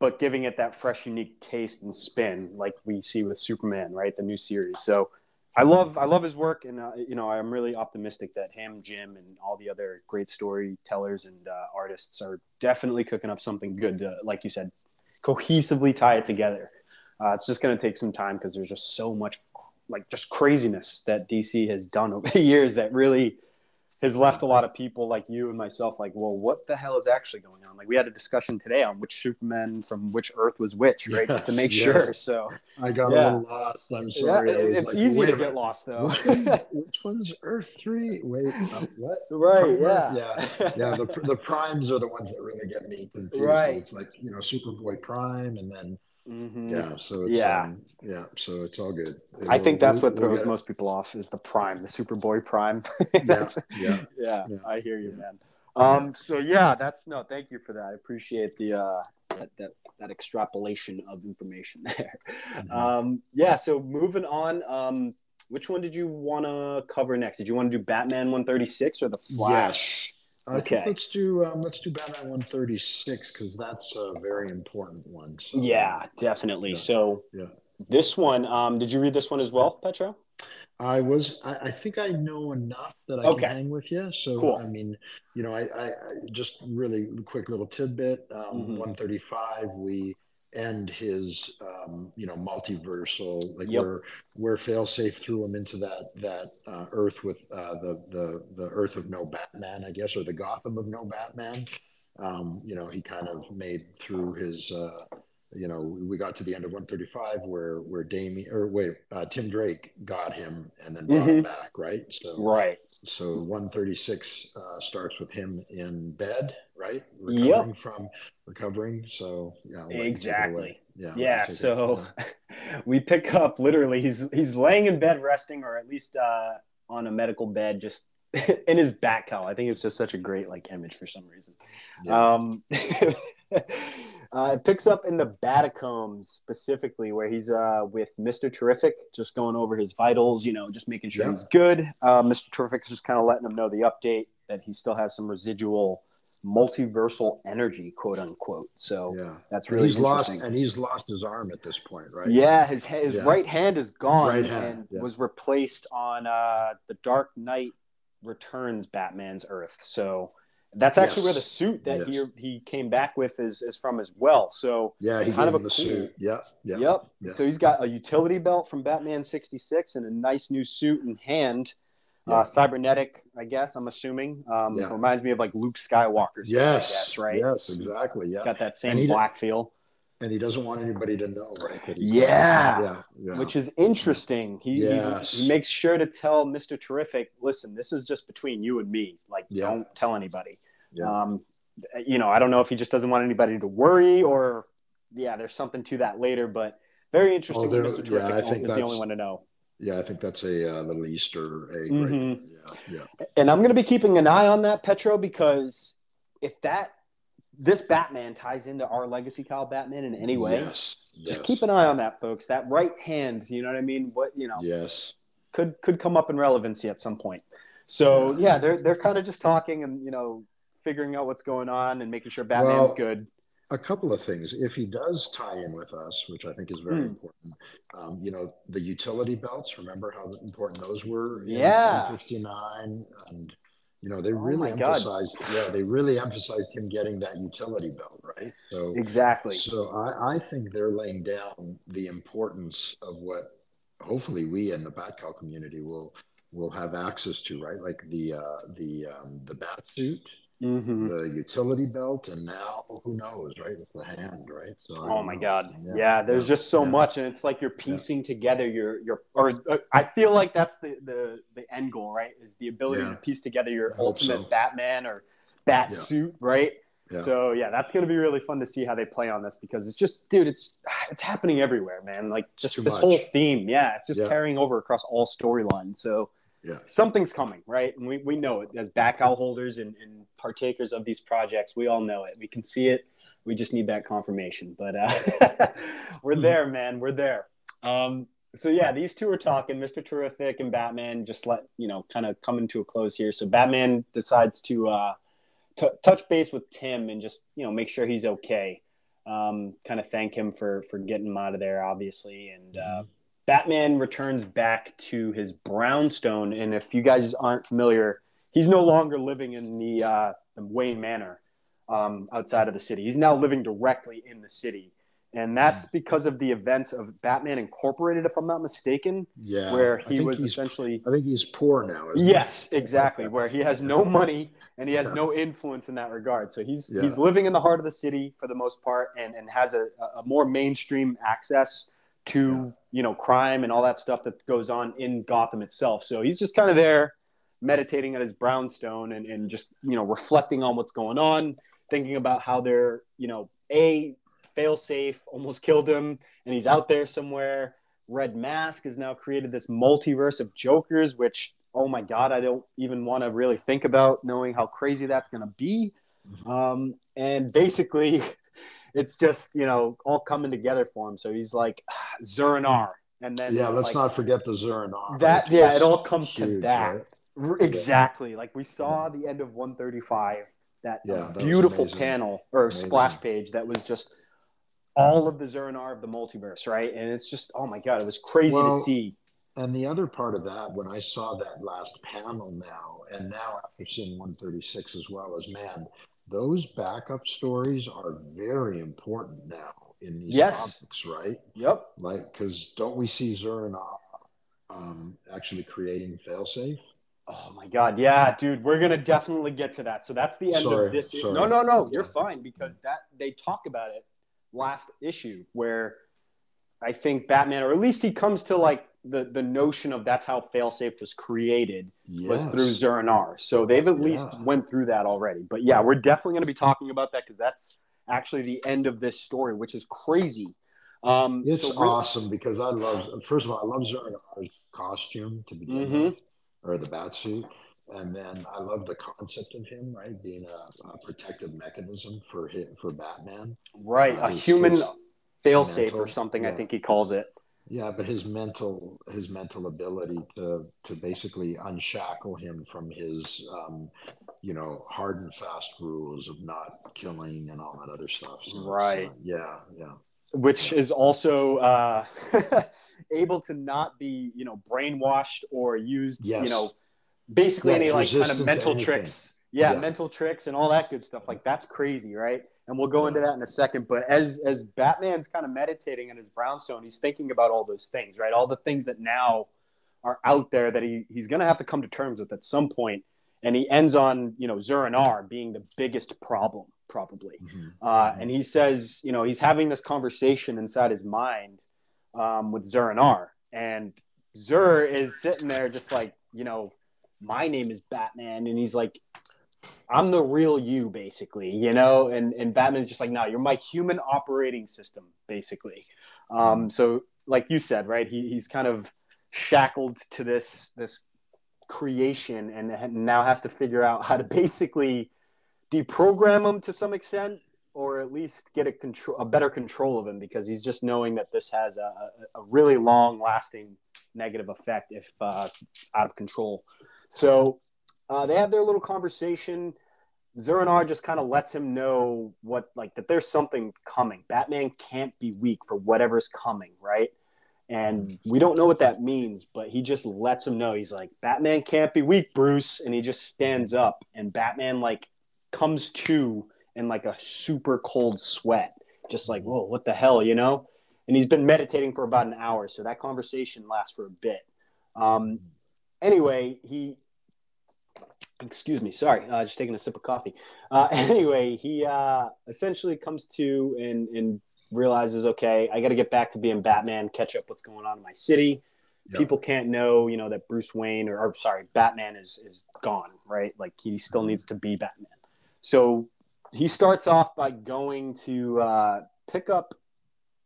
but giving it that fresh, unique taste and spin, like we see with Superman, right? The new series. So I love I love his work, and uh, you know I'm really optimistic that him, Jim, and all the other great storytellers and uh, artists are definitely cooking up something good. To, like you said, cohesively tie it together. Uh, it's just going to take some time because there's just so much like just craziness that DC has done over the years that really has left a lot of people like you and myself like, well, what the hell is actually going on? Like we had a discussion today on which Superman from which Earth was which, right? Yes, Just to make yes. sure. So I got yeah. a little lost. I'm sorry. Yeah, it's like, easy to get lost though. which one's Earth three? Wait, uh, what? Right. Yeah. Yeah. Yeah. The, the primes are the ones that really get me confused. Right. It's like you know Superboy Prime, and then Mm-hmm. Yeah. So it's, yeah, um, yeah. So it's all good. I think that's what throws most people off is the prime, the Superboy prime. yeah, yeah, yeah, yeah, I hear you, yeah. man. Um, so yeah, that's no. Thank you for that. I appreciate the uh, that, that that extrapolation of information there. Mm-hmm. Um, yeah. So moving on. Um, which one did you want to cover next? Did you want to do Batman 136 or the Flash? Yes. I okay. think let's do um, let's do Batman 136 because that's a very important one. So, yeah, definitely. Yeah. So yeah. this one, um, did you read this one as well, Petro? I was. I, I, think I know enough that I okay. can hang with you. So cool. I mean, you know, I, I, I just really quick little tidbit. Um, mm-hmm. 135. We end his, um, you know, multiversal. Like yep. where where failsafe threw him into that that uh, Earth with uh, the the the Earth of no Batman, I guess, or the Gotham of no Batman. Um, you know, he kind of made through his. Uh, you know, we got to the end of 135 where where Damian or wait, uh, Tim Drake got him and then brought mm-hmm. him back, right? So right. So 136 uh, starts with him in bed, right? Recovering yep. from recovering. So yeah, exactly. Yeah. Yeah. So yeah. we pick up literally. He's he's laying in bed resting, or at least uh, on a medical bed, just in his bat cowl. I think it's just such a great like image for some reason. Yeah. Um, Uh, it picks up in the Batacombs specifically, where he's uh, with Mister Terrific, just going over his vitals, you know, just making sure yeah. he's good. Uh, Mister Terrific's just kind of letting him know the update that he still has some residual multiversal energy, quote unquote. So yeah. that's really and he's lost, and he's lost his arm at this point, right? Yeah, his his yeah. right hand is gone right hand, and was replaced on uh, the Dark Knight Returns Batman's Earth. So that's actually yes. where the suit that yes. he he came back with is, is from as well. So yeah, he kind of a the cool, suit. Yeah, yeah, yep. Yeah. So he's got a utility belt from Batman '66 and a nice new suit in hand. Yeah. Uh, cybernetic, I guess. I'm assuming. Um, yeah. Reminds me of like Luke Skywalker's. Yes, guess, right. Yes, exactly. Yeah, got that same black feel and he doesn't want anybody to know, right? Yeah. yeah. yeah, which is interesting. He, yes. he, he makes sure to tell Mister Terrific, listen, this is just between you and me. Like, yeah. don't tell anybody. Yeah. Um, you know, I don't know if he just doesn't want anybody to worry, or yeah, there's something to that later. But very interesting. Oh, Mister Terrific yeah, I think is the only one to know. Yeah, I think that's a uh, little Easter egg. Mm-hmm. Right? Yeah, yeah. And I'm going to be keeping an eye on that Petro because if that this Batman ties into our legacy Kyle Batman in any way, yes, just yes. keep an eye on that, folks. That right hand, you know what I mean? What you know? Yes, could could come up in relevancy at some point. So yeah, yeah they're they're kind of just talking and you know figuring out what's going on and making sure Batman's well, good. A couple of things. If he does tie in with us, which I think is very mm. important, um, you know, the utility belts. Remember how important those were? yeah, fifty nine and you know, they oh really emphasized, God. yeah, they really emphasized him getting that utility belt, right? So exactly. So I, I think they're laying down the importance of what hopefully we in the Batcowl community will will have access to, right? Like the uh, the um, the bat suit, mm-hmm. the utility belt, and now who knows, right? With the hand, right? So oh my know. God, yeah, yeah there's yeah. just so yeah. much, and it's like you're piecing together your your or uh, I feel like that's the the the end goal, right? Is the ability to piece together your ultimate so. Batman or bat suit, right? Yeah. So yeah, that's gonna be really fun to see how they play on this because it's just, dude, it's it's happening everywhere, man. Like just Too this much. whole theme, yeah, it's just yeah. carrying over across all storylines. So yeah. something's coming, right? And we, we know it as Batcowl holders and, and partakers of these projects. We all know it. We can see it. We just need that confirmation. But uh, we're there, man. We're there. Um, so yeah, these two are talking. Mister Terrific and Batman just let you know, kind of coming to a close here. So Batman decides to uh, t- touch base with Tim and just you know make sure he's okay. Um, kind of thank him for for getting him out of there, obviously, and. Uh, mm-hmm. Batman returns back to his brownstone, and if you guys aren't familiar, he's no longer living in the, uh, the Wayne Manor um, outside of the city. He's now living directly in the city, and that's hmm. because of the events of Batman Incorporated, if I'm not mistaken. Yeah, where he was essentially. I think he's poor now. Yes, he? exactly. where he has no money and he has yeah. no influence in that regard. So he's yeah. he's living in the heart of the city for the most part, and and has a, a more mainstream access to yeah. You know crime and all that stuff that goes on in Gotham itself. So he's just kind of there meditating at his brownstone and, and just you know reflecting on what's going on, thinking about how they're you know a failsafe almost killed him, and he's out there somewhere. Red Mask has now created this multiverse of Jokers, which oh my god, I don't even want to really think about knowing how crazy that's going to be. Mm-hmm. Um, and basically, it's just you know all coming together for him. So he's like Zur-En-Arrh, and then yeah, let's like, not forget the Zur-En-Arrh. That yeah, it all comes huge, to that. Right? Exactly. Yeah. Like we saw the end of 135, that, yeah, that beautiful panel or amazing. splash page that was just all of the Zur-En-Arrh of the multiverse, right? And it's just, oh my god, it was crazy well, to see. And the other part of that, when I saw that last panel now, and now after seeing 136 as well, is man, those backup stories are very important now in these yes. topics, right? Yep. Like, because don't we see Zur-En-Arrh um, actually creating failsafe? Oh my God, yeah, dude, we're gonna definitely get to that. So that's the end sorry, of this. Sorry. No, no, no, you're fine because that they talk about it last issue where I think Batman, or at least he comes to like the the notion of that's how failsafe was created yes. was through Zur-En-Arrh. So they've at yeah. least went through that already. But yeah, we're definitely going to be talking about that because that's actually the end of this story, which is crazy. Um, it's so awesome because I love. First of all, I love Zur-En-Arrh's costume to begin mm-hmm. with, or the bat suit. And then I love the concept of him, right, being a, a protective mechanism for him, for Batman. Right, uh, a human failsafe or something. Yeah. I think he calls it. Yeah, but his mental his mental ability to to basically unshackle him from his um, you know hard and fast rules of not killing and all that other stuff. So right. yeah, yeah. Which yeah. is also uh, able to not be you know brainwashed or used yes. you know basically yeah, any like kind of mental tricks. Yeah, yeah, mental tricks and all that good stuff. Like that's crazy, right? And we'll go into that in a second. But as as Batman's kind of meditating in his brownstone, he's thinking about all those things, right? All the things that now are out there that he he's gonna have to come to terms with at some point. And he ends on, you know, Zur-En-Arrh being the biggest problem, probably. Mm-hmm. Uh, and he says, you know, he's having this conversation inside his mind um, with Zur-En-Arrh. And Zur is sitting there just like, you know, my name is Batman. And he's like, I'm the real you, basically, you know? And, and Batman's just like, no, you're my human operating system, basically. Um, so, like you said, right, he, he's kind of shackled to this, this creation and now has to figure out how to basically deprogram him to some extent or at least get a control a better control of him because he's just knowing that this has a, a, a really long lasting negative effect if uh, out of control so uh, they have their little conversation. Zur-En-Arrh just kind of lets him know what, like, that there's something coming. Batman can't be weak for whatever's coming, right? And we don't know what that means, but he just lets him know. He's like, Batman can't be weak, Bruce. And he just stands up, and Batman, like, comes to in like a super cold sweat, just like, whoa, what the hell, you know? And he's been meditating for about an hour. So that conversation lasts for a bit. Um, anyway, he excuse me sorry uh, just taking a sip of coffee uh, anyway he uh, essentially comes to and, and realizes okay i got to get back to being batman catch up what's going on in my city yep. people can't know you know that bruce wayne or, or, sorry batman is is gone right like he still needs to be batman so he starts off by going to uh, pick up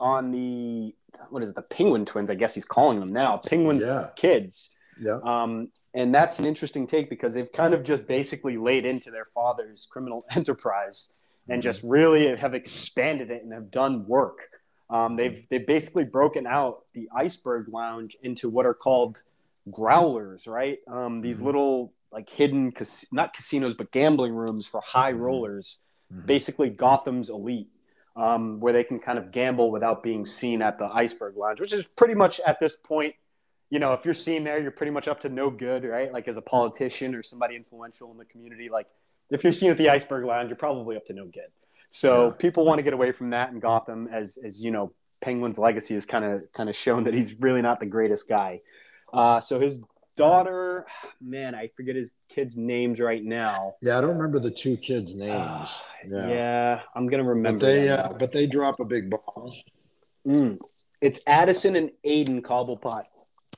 on the what is it the penguin twins i guess he's calling them now penguins yeah. kids yeah. Um, and that's an interesting take because they've kind of just basically laid into their father's criminal enterprise and just really have expanded it and have done work. Um, they've they've basically broken out the iceberg lounge into what are called growlers, right? Um, these mm-hmm. little like hidden cas- not casinos but gambling rooms for high mm-hmm. rollers, mm-hmm. basically Gotham's elite, um, where they can kind of gamble without being seen at the iceberg lounge, which is pretty much at this point you know, if you're seen there, you're pretty much up to no good, right? Like as a politician or somebody influential in the community, like if you're seen at the Iceberg Lounge, you're probably up to no good. So yeah. people want to get away from that in Gotham, as as you know, Penguin's legacy has kind of kind of shown that he's really not the greatest guy. Uh, so his daughter, man, I forget his kids' names right now. Yeah, I don't remember the two kids' names. Uh, yeah. yeah. I'm gonna remember. But they, uh, but they drop a big ball. Mm. It's Addison and Aiden Cobblepot.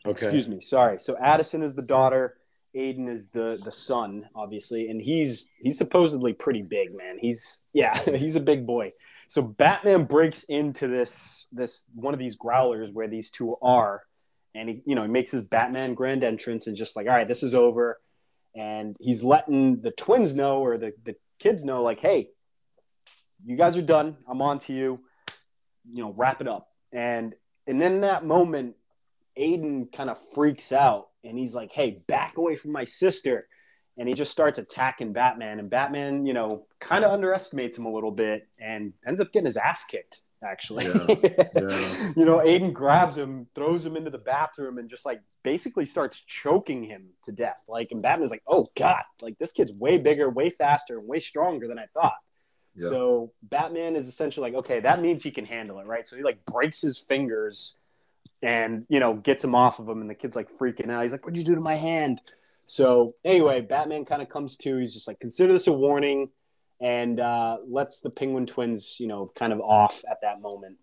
Okay. Excuse me. Sorry. So Addison is the daughter. Aiden is the the son, obviously, and he's he's supposedly pretty big, man. He's yeah, he's a big boy. So Batman breaks into this this one of these growlers where these two are, and he you know he makes his Batman grand entrance and just like all right this is over, and he's letting the twins know or the the kids know like hey, you guys are done. I'm on to you. You know wrap it up. And and then that moment, Aiden kind of freaks out and he's like hey back away from my sister and he just starts attacking Batman. And Batman, you know, kind of underestimates him a little bit and ends up getting his ass kicked. Actually, yeah. Yeah. you know, Aiden grabs him, throws him into the bathroom, and just like basically starts choking him to death. Like, and Batman's like, "Oh God, like this kid's way bigger, way faster, and way stronger than I thought." Yeah. So Batman is essentially like, okay, that means he can handle it, right? So he like breaks his fingers and you know gets him off of him, and the kid's like freaking out. He's like, "What'd you do to my hand?" So anyway, Batman kind of comes to. He's just like, consider this a warning, and uh, lets the Penguin Twins, you know, kind of off at that moment.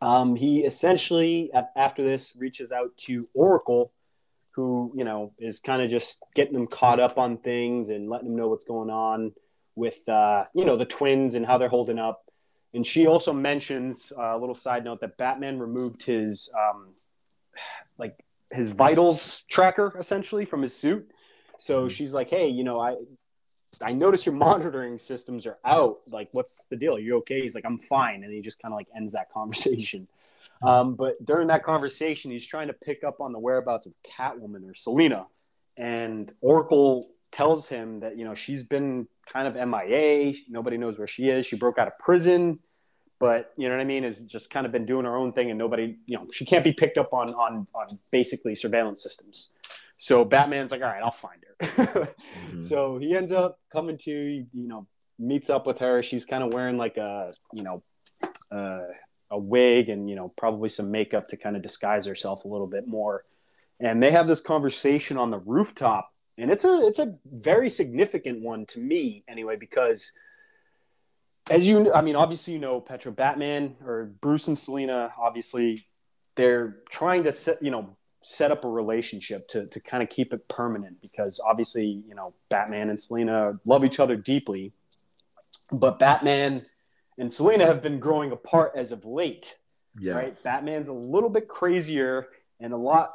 Um, he essentially, after this, reaches out to Oracle, who you know is kind of just getting them caught up on things and letting them know what's going on with uh, you know the twins and how they're holding up. And she also mentions uh, a little side note that Batman removed his um, like his vitals tracker essentially from his suit. So mm-hmm. she's like, "Hey, you know, I I notice your monitoring systems are out. Like, what's the deal? Are you okay?" He's like, "I'm fine," and he just kind of like ends that conversation. Mm-hmm. Um, but during that conversation, he's trying to pick up on the whereabouts of Catwoman or Selina, and Oracle tells him that you know she's been kind of MIA. Nobody knows where she is. She broke out of prison but you know what I mean, has just kind of been doing her own thing, and nobody, you know, she can't be picked up on on on basically surveillance systems. So Batman's like, all right, I'll find her. mm-hmm. So he ends up coming to, you know, meets up with her. She's kind of wearing like a, you know, uh, a wig and you know probably some makeup to kind of disguise herself a little bit more. And they have this conversation on the rooftop, and it's a it's a very significant one to me anyway because as you, I mean, obviously, you know, Petro Batman or Bruce and Selina, obviously, they're trying to set, you know, set up a relationship to, to kind of keep it permanent because obviously, you know, Batman and Selina love each other deeply, but Batman and Selina have been growing apart as of late. Yeah. Right. Batman's a little bit crazier and a lot,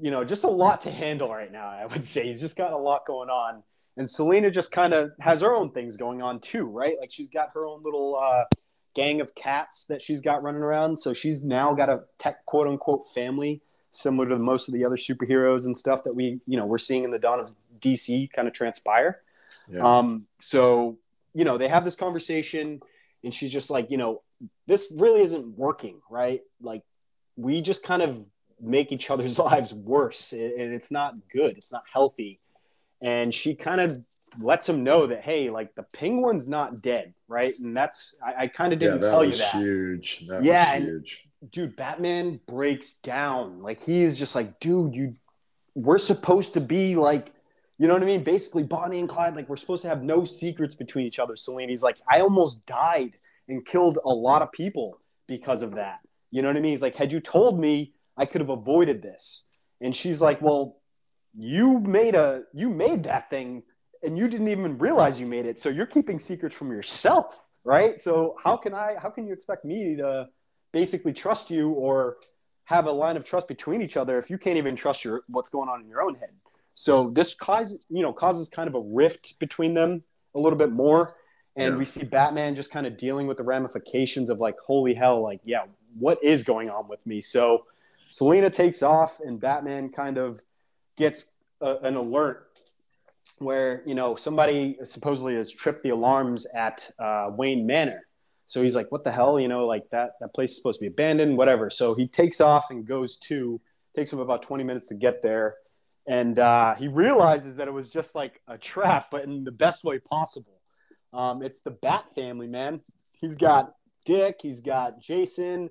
you know, just a lot to handle right now. I would say he's just got a lot going on and Selina just kind of has her own things going on too, right? Like she's got her own little uh, gang of cats that she's got running around. So she's now got a tech quote unquote family, similar to most of the other superheroes and stuff that we, you know, we're seeing in the dawn of DC kind of transpire. Yeah. Um, so you know, they have this conversation, and she's just like, you know, this really isn't working, right? Like we just kind of make each other's lives worse, and it's not good. It's not healthy and she kind of lets him know that hey, like the penguin's not dead, right? And that's I, I kind of didn't yeah, tell you that. Huge. That yeah, huge. And, dude, Batman breaks down. Like he is just like, dude, you, we're supposed to be like. You know what I mean? Basically, Bonnie and Clyde, like, we're supposed to have no secrets between each other. Selina's like, I almost died and killed a lot of people because of that. You know what I mean? He's like, had you told me, I could have avoided this. And she's like, well, you made a you made that thing and you didn't even realize you made it. So you're keeping secrets from yourself right? So how can i how can you expect me to basically trust you or have a line of trust between each other if you can't even trust your what's going on in your own head? So this causes you know causes kind of a rift between them a little bit more. And yeah. we see batman just kind of dealing with the ramifications of like holy hell like yeah what is going on with me? So selina takes off and batman kind of gets a, an alert where you know somebody supposedly has tripped the alarms at uh, Wayne Manor. So he's like, "What the hell?" You know, like that that place is supposed to be abandoned, whatever. So he takes off and goes to. Takes him about twenty minutes to get there, and uh, he realizes that it was just like a trap, but in the best way possible. Um, it's the Bat family, man. He's got Dick. He's got Jason.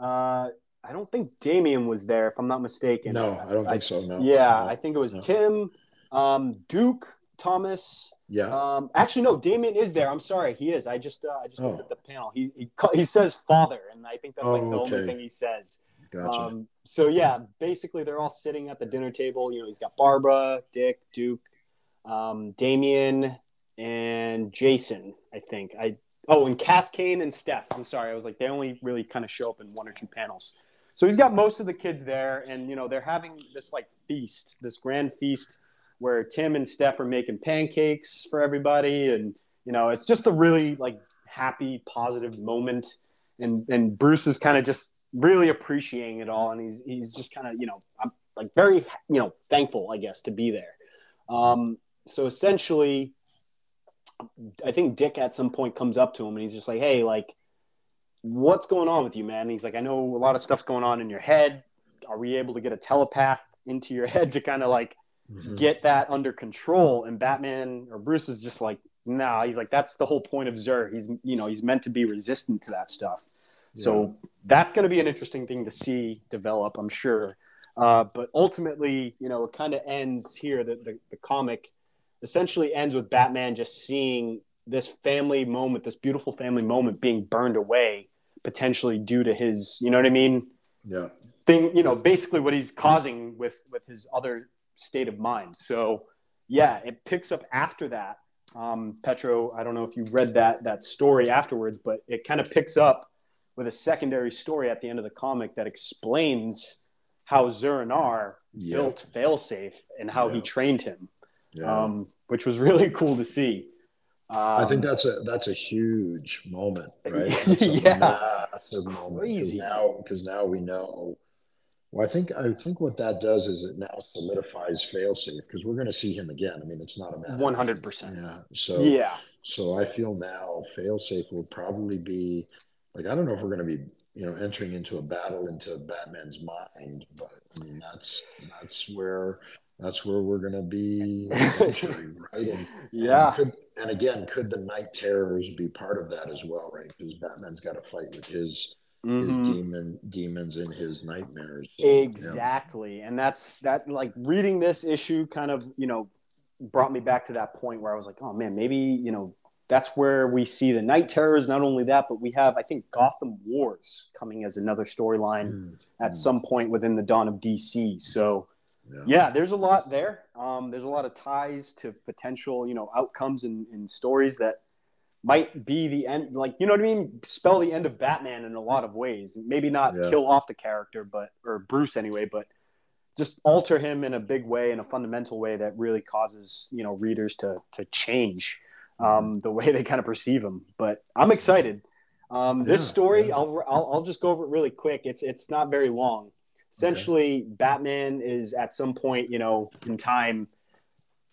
Uh, I don't think Damian was there, if I'm not mistaken. No, I don't I, think so. No. Yeah, no. I think it was no. Tim, um, Duke, Thomas. Yeah. Um, actually, no, Damian is there. I'm sorry, he is. I just uh, I just oh. looked at the panel. He, he he says father, and I think that's like oh, the okay. only thing he says. Gotcha. Um, so yeah, basically they're all sitting at the dinner table. You know, he's got Barbara, Dick, Duke, um, Damian, and Jason. I think I oh, and Cass Cain and Steph. I'm sorry, I was like they only really kind of show up in one or two panels. So he's got most of the kids there, and you know they're having this like feast, this grand feast where Tim and Steph are making pancakes for everybody, and you know it's just a really like happy, positive moment, and and Bruce is kind of just really appreciating it all, and he's he's just kind of you know I'm like very you know thankful I guess to be there. Um, so essentially, I think Dick at some point comes up to him and he's just like, "Hey, like, what's going on with you, man?" And he's like, "I know a lot of stuff's going on in your head. Are we able to get a telepath into your head to kind of like mm-hmm. get that under control?" And Batman or Bruce is just like, "Nah." He's like, "That's the whole point of Zur. He's you know he's meant to be resistant to that stuff." Yeah. So that's going to be an interesting thing to see develop, I'm sure. Uh, but ultimately, you know, it kind of ends here. The, the, the comic essentially ends with Batman just seeing this family moment, this beautiful family moment being burned away, potentially due to his, you know what I mean? Yeah. Thing, you know, basically what he's causing with with his other state of mind. So, yeah, it picks up after that. Um, Petro, I don't know if you read that that story afterwards, but it kind of picks up with a secondary story at the end of the comic that explains how Zur-En-Arrh yeah. built Failsafe and how yeah. he trained him yeah. um, which was really cool to see. Um, I think um, that's a that's a huge moment, right? yeah, moment. Crazy now because now we know. Well, I think I think what that does is it now solidifies failsafe because we're going to see him again. I mean, it's not a matter. One hundred percent. Yeah. So yeah. So I feel now failsafe will probably be like I don't know if we're going to be you know entering into a battle into Batman's mind, but I mean that's that's where that's where we're going to be right? And, yeah. And, could, and, again, could the Knight Terrors be part of that as well, right? Because Batman's got to fight with his mm-hmm. his demon demons in his nightmares. Exactly, yeah. and that's that. Like reading this issue, kind of you know, brought me back to that point where I was like, oh man, maybe you know. That's where we see the Knight Terrors. Not only that, but we have, I think, Gotham Wars coming as another storyline mm-hmm. at some point within the dawn of DC. So, yeah. yeah, there's a lot there. Um, there's a lot of ties to potential, you know, outcomes and, and stories that might be the end. Like, you know what I mean? Spell the end of Batman in a lot of ways. Maybe not yeah. kill off the character, but or Bruce anyway, but just alter him in a big way, in a fundamental way that really causes you know readers to to change um, mm-hmm. the way they kind of perceive him. But I'm excited. Um, this yeah, story, I'll, I'll I'll just go over it really quick. It's it's not very long essentially okay. batman is at some point you know in time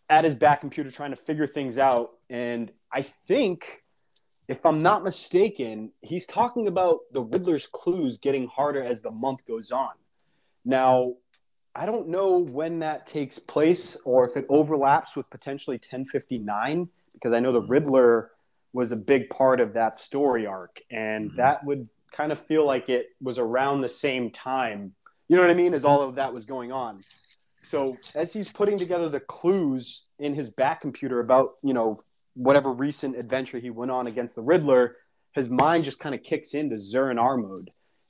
at his Batcomputer trying to figure things out and i think if i'm not mistaken he's talking about the riddler's clues getting harder as the month goes on now i don't know when that takes place or if it overlaps with potentially 1059 because i know the riddler was a big part of that story arc and mm-hmm. that would kind of feel like it was around the same time you know what I mean? As mm-hmm. all of that was going on. So as he's putting together the clues in his Batcomputer about, you know, whatever recent adventure he went on against the Riddler, his mind just kind of kicks into Zur-En-Arrh mode.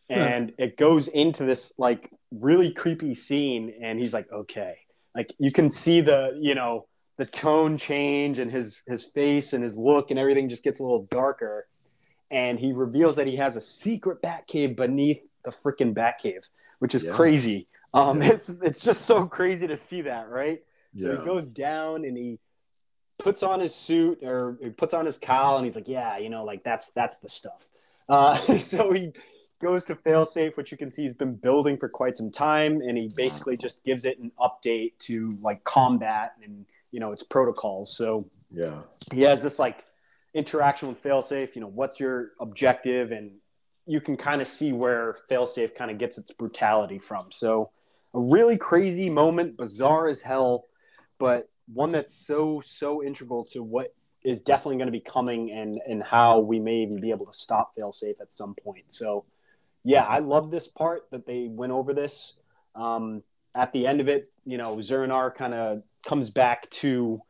And yeah. it goes into this like really creepy scene and he's like, okay. Like you can see the, you know, the tone change and his his face and his look and everything just gets a little darker. And he reveals that he has a secret Batcave beneath the freaking Batcave which is yeah. crazy. Um, yeah. It's it's just so crazy to see that, right? So yeah. he goes down and he puts on his suit or he puts on his cowl and he's like, yeah, you know, like that's that's the stuff. Uh, so he goes to failsafe, which you can see he's been building for quite some time, and he basically just gives it an update to like combat and you know its protocols. So yeah, he has this like interaction with failsafe. You know, what's your objective and you can kind of see where failsafe kind of gets its brutality from. So a really crazy moment, bizarre as hell, but one that's so so integral to what is definitely going to be coming and and how we may even be able to stop failsafe at some point. So yeah, I love this part that they went over this. Um, at the end of it, you know, Zur-En-Arrh kind of comes back to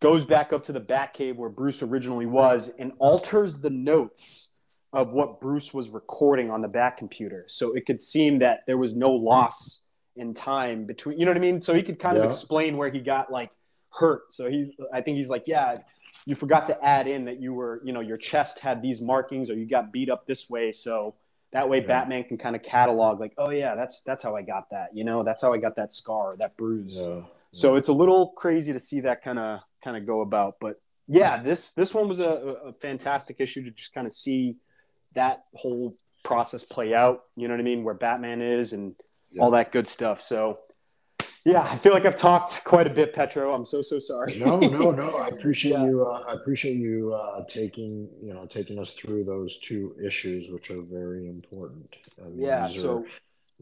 goes back up to the Batcave where Bruce originally was and alters the notes of what Bruce was recording on the Batcomputer. So it could seem that there was no loss in time between, you know what I mean? So he could kind yeah. of explain where he got like hurt. So he's, I think he's like, yeah, you forgot to add in that you were, you know, your chest had these markings or you got beat up this way. So that way yeah. Batman can kind of catalog like, oh yeah, that's that's how I got that. You know, that's how I got that scar, that bruise. Yeah. So it's a little crazy to see that kind of kind of go about. But yeah, this this one was a, a fantastic issue to just kind of see that whole process play out. You know what I mean? Where Batman is and yeah. all that good stuff. So yeah, I feel like I've talked quite a bit, Petro. I'm so so sorry. no, no, no. I appreciate yeah. you. Uh, I appreciate you uh, taking you know taking us through those two issues, which are very important. I mean, yeah. So. Are,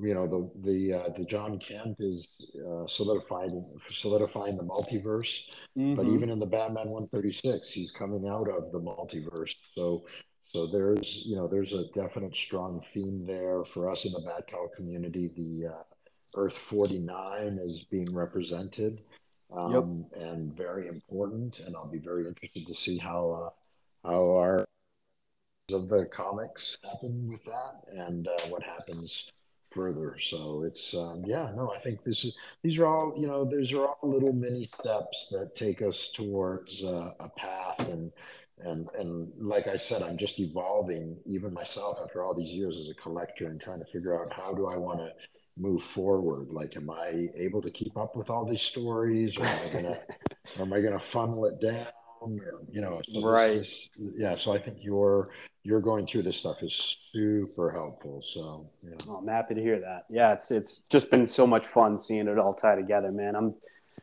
you know the the uh, the Jon Kent is uh, solidifying solidifying the multiverse, mm-hmm. but even in the Batman 136, he's coming out of the multiverse. So so there's you know there's a definite strong theme there for us in the Batcowl community. The uh, Earth 49 is being represented um, yep. and very important. And I'll be very interested to see how uh, how our of the comics happen with that and uh, what happens further. So it's um, yeah, no, I think this is these are all you know these are all little mini steps that take us towards uh, a path and and and like I said, I'm just evolving even myself after all these years as a collector and trying to figure out how do I want to move forward? Like, am I able to keep up with all these stories, or am I gonna, or am I gonna funnel it down? Or, you know, so right? Is, yeah. So I think you're you're going through this stuff is super helpful. So yeah. Oh, I'm happy to hear that. Yeah, it's it's just been so much fun seeing it all tie together, man. I'm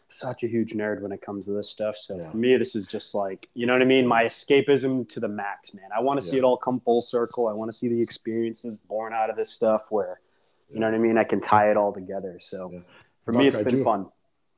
such a huge nerd when it comes to this stuff. So yeah. for me, this is just like, you know what I mean? My escapism to the max, man. I want to see it all come full circle. I want to see the experiences born out of this stuff where you know what I mean? I can tie it all together. So yeah. for Mark, me, it's I been do, fun.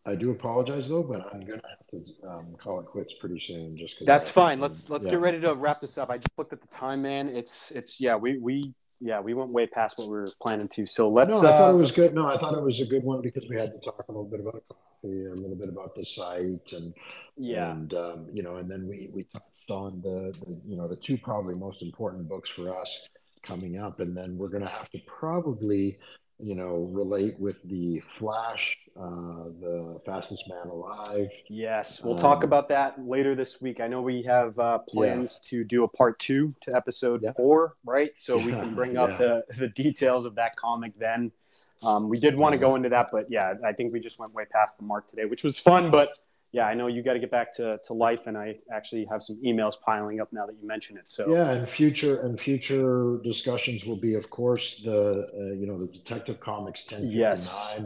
I do apologize though, but I'm gonna have to um, call it quits pretty soon. Just that's fine. Let's let's yeah. get ready to wrap this up. I just looked at the time, man. It's it's yeah. We we yeah we went way past what we were planning to. So let's. No, I uh, thought it was good. No, I thought it was a good one because we had to talk a little bit about coffee, a little bit about the site, and yeah, and um, you know, and then we we touched on the, the you know the two probably most important books for us coming up, and then we're going to have to probably you know, relate with the Flash, uh, the fastest man alive. Yes, we'll um, talk about that later this week. I know we have uh, plans yeah. to do a part two to episode yeah. four, right? So we can bring up the, the details of that comic then. Um, we did want to go into that, but yeah, I think we just went way past the mark today, which was fun, but yeah, I know you got to get back to, to life, and I actually have some emails piling up now that you mention it. So yeah, and future and future discussions will be, of course, the uh, you know the Detective Comics ten fifty nine, yes.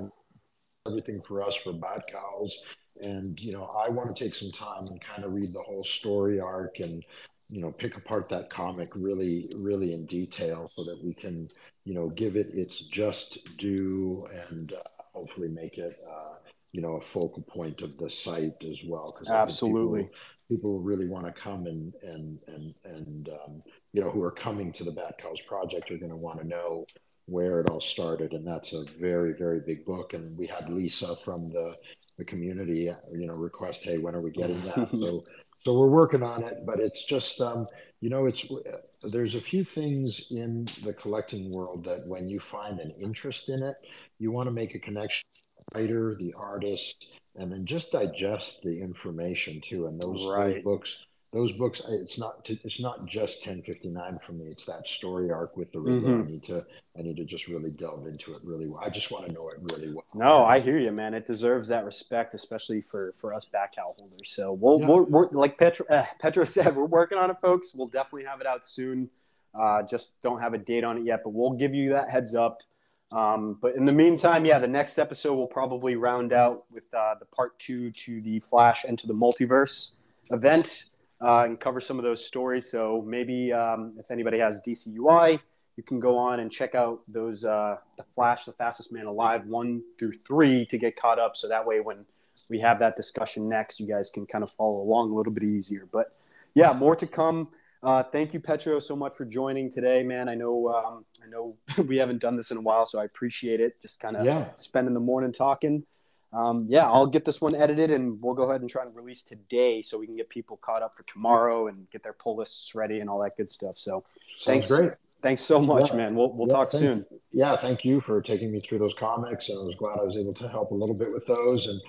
everything for us for Bat Cowls, and you know I want to take some time and kind of read the whole story arc and you know pick apart that comic really really in detail so that we can you know give it its just due and uh, hopefully make it. Uh, you know a focal point of the site as well because absolutely people, people, really want to come and and and and um, you know who are coming to the Bat Cowls project are going to want to know where it all started and that's a very very big book and we had lisa from the the community you know request hey when are we getting that? So so we're working on it but it's just um you know it's there's a few things in the collecting world that when you find an interest in it you want to make a connection writer, the artist, and then just digest the information too. And those, right. those books, those books, it's not it's not just 1059 for me. It's that story arc with the Riddler. Mm-hmm. I need to I need to just really delve into it really well. I just want to know it really well. No, I hear you, man. It deserves that respect, especially for for us Batcowl holders. So we'll, yeah. we're, we're like Petro, uh, Petro said, we're working on it, folks. We'll definitely have it out soon. Uh, just don't have a date on it yet, but we'll give you that heads up. Um, but in the meantime, yeah, the next episode will probably round out with uh, the part two to the Flash and to the Multiverse event uh, and cover some of those stories. So maybe um, if anybody has DCUI, you can go on and check out those uh, the Flash, the Fastest Man Alive one through three to get caught up. So that way, when we have that discussion next, you guys can kind of follow along a little bit easier. But yeah, more to come. Uh, thank you, Petro, so much for joining today, man. I know um, I know we haven't done this in a while, so I appreciate it. Just kind of yeah. spending the morning talking. Um, yeah, I'll get this one edited, and we'll go ahead and try and release today, so we can get people caught up for tomorrow and get their pull lists ready and all that good stuff. So, Sounds thanks, great. Thanks so much, yeah. man. We'll we'll yeah, talk soon. Yeah, thank you for taking me through those comics, and I was glad I was able to help a little bit with those and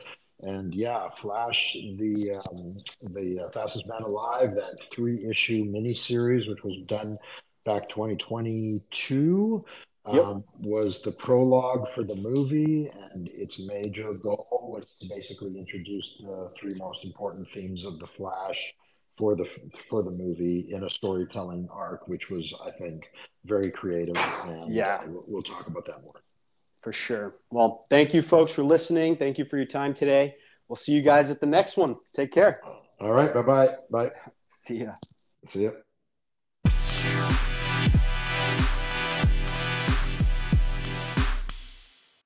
and yeah, Flash, the um, the uh, fastest man alive, that three issue miniseries, which was done back 2022, yep. um, was the prologue for the movie, and its major goal was to basically introduce the three most important themes of the Flash for the for the movie in a storytelling arc, which was, I think, very creative. And yeah, we'll, we'll talk about that more. For sure. Well, thank you, folks, for listening. Thank you for your time today. We'll see you guys at the next one. Take care. All right. Bye-bye. Bye. See ya. See ya.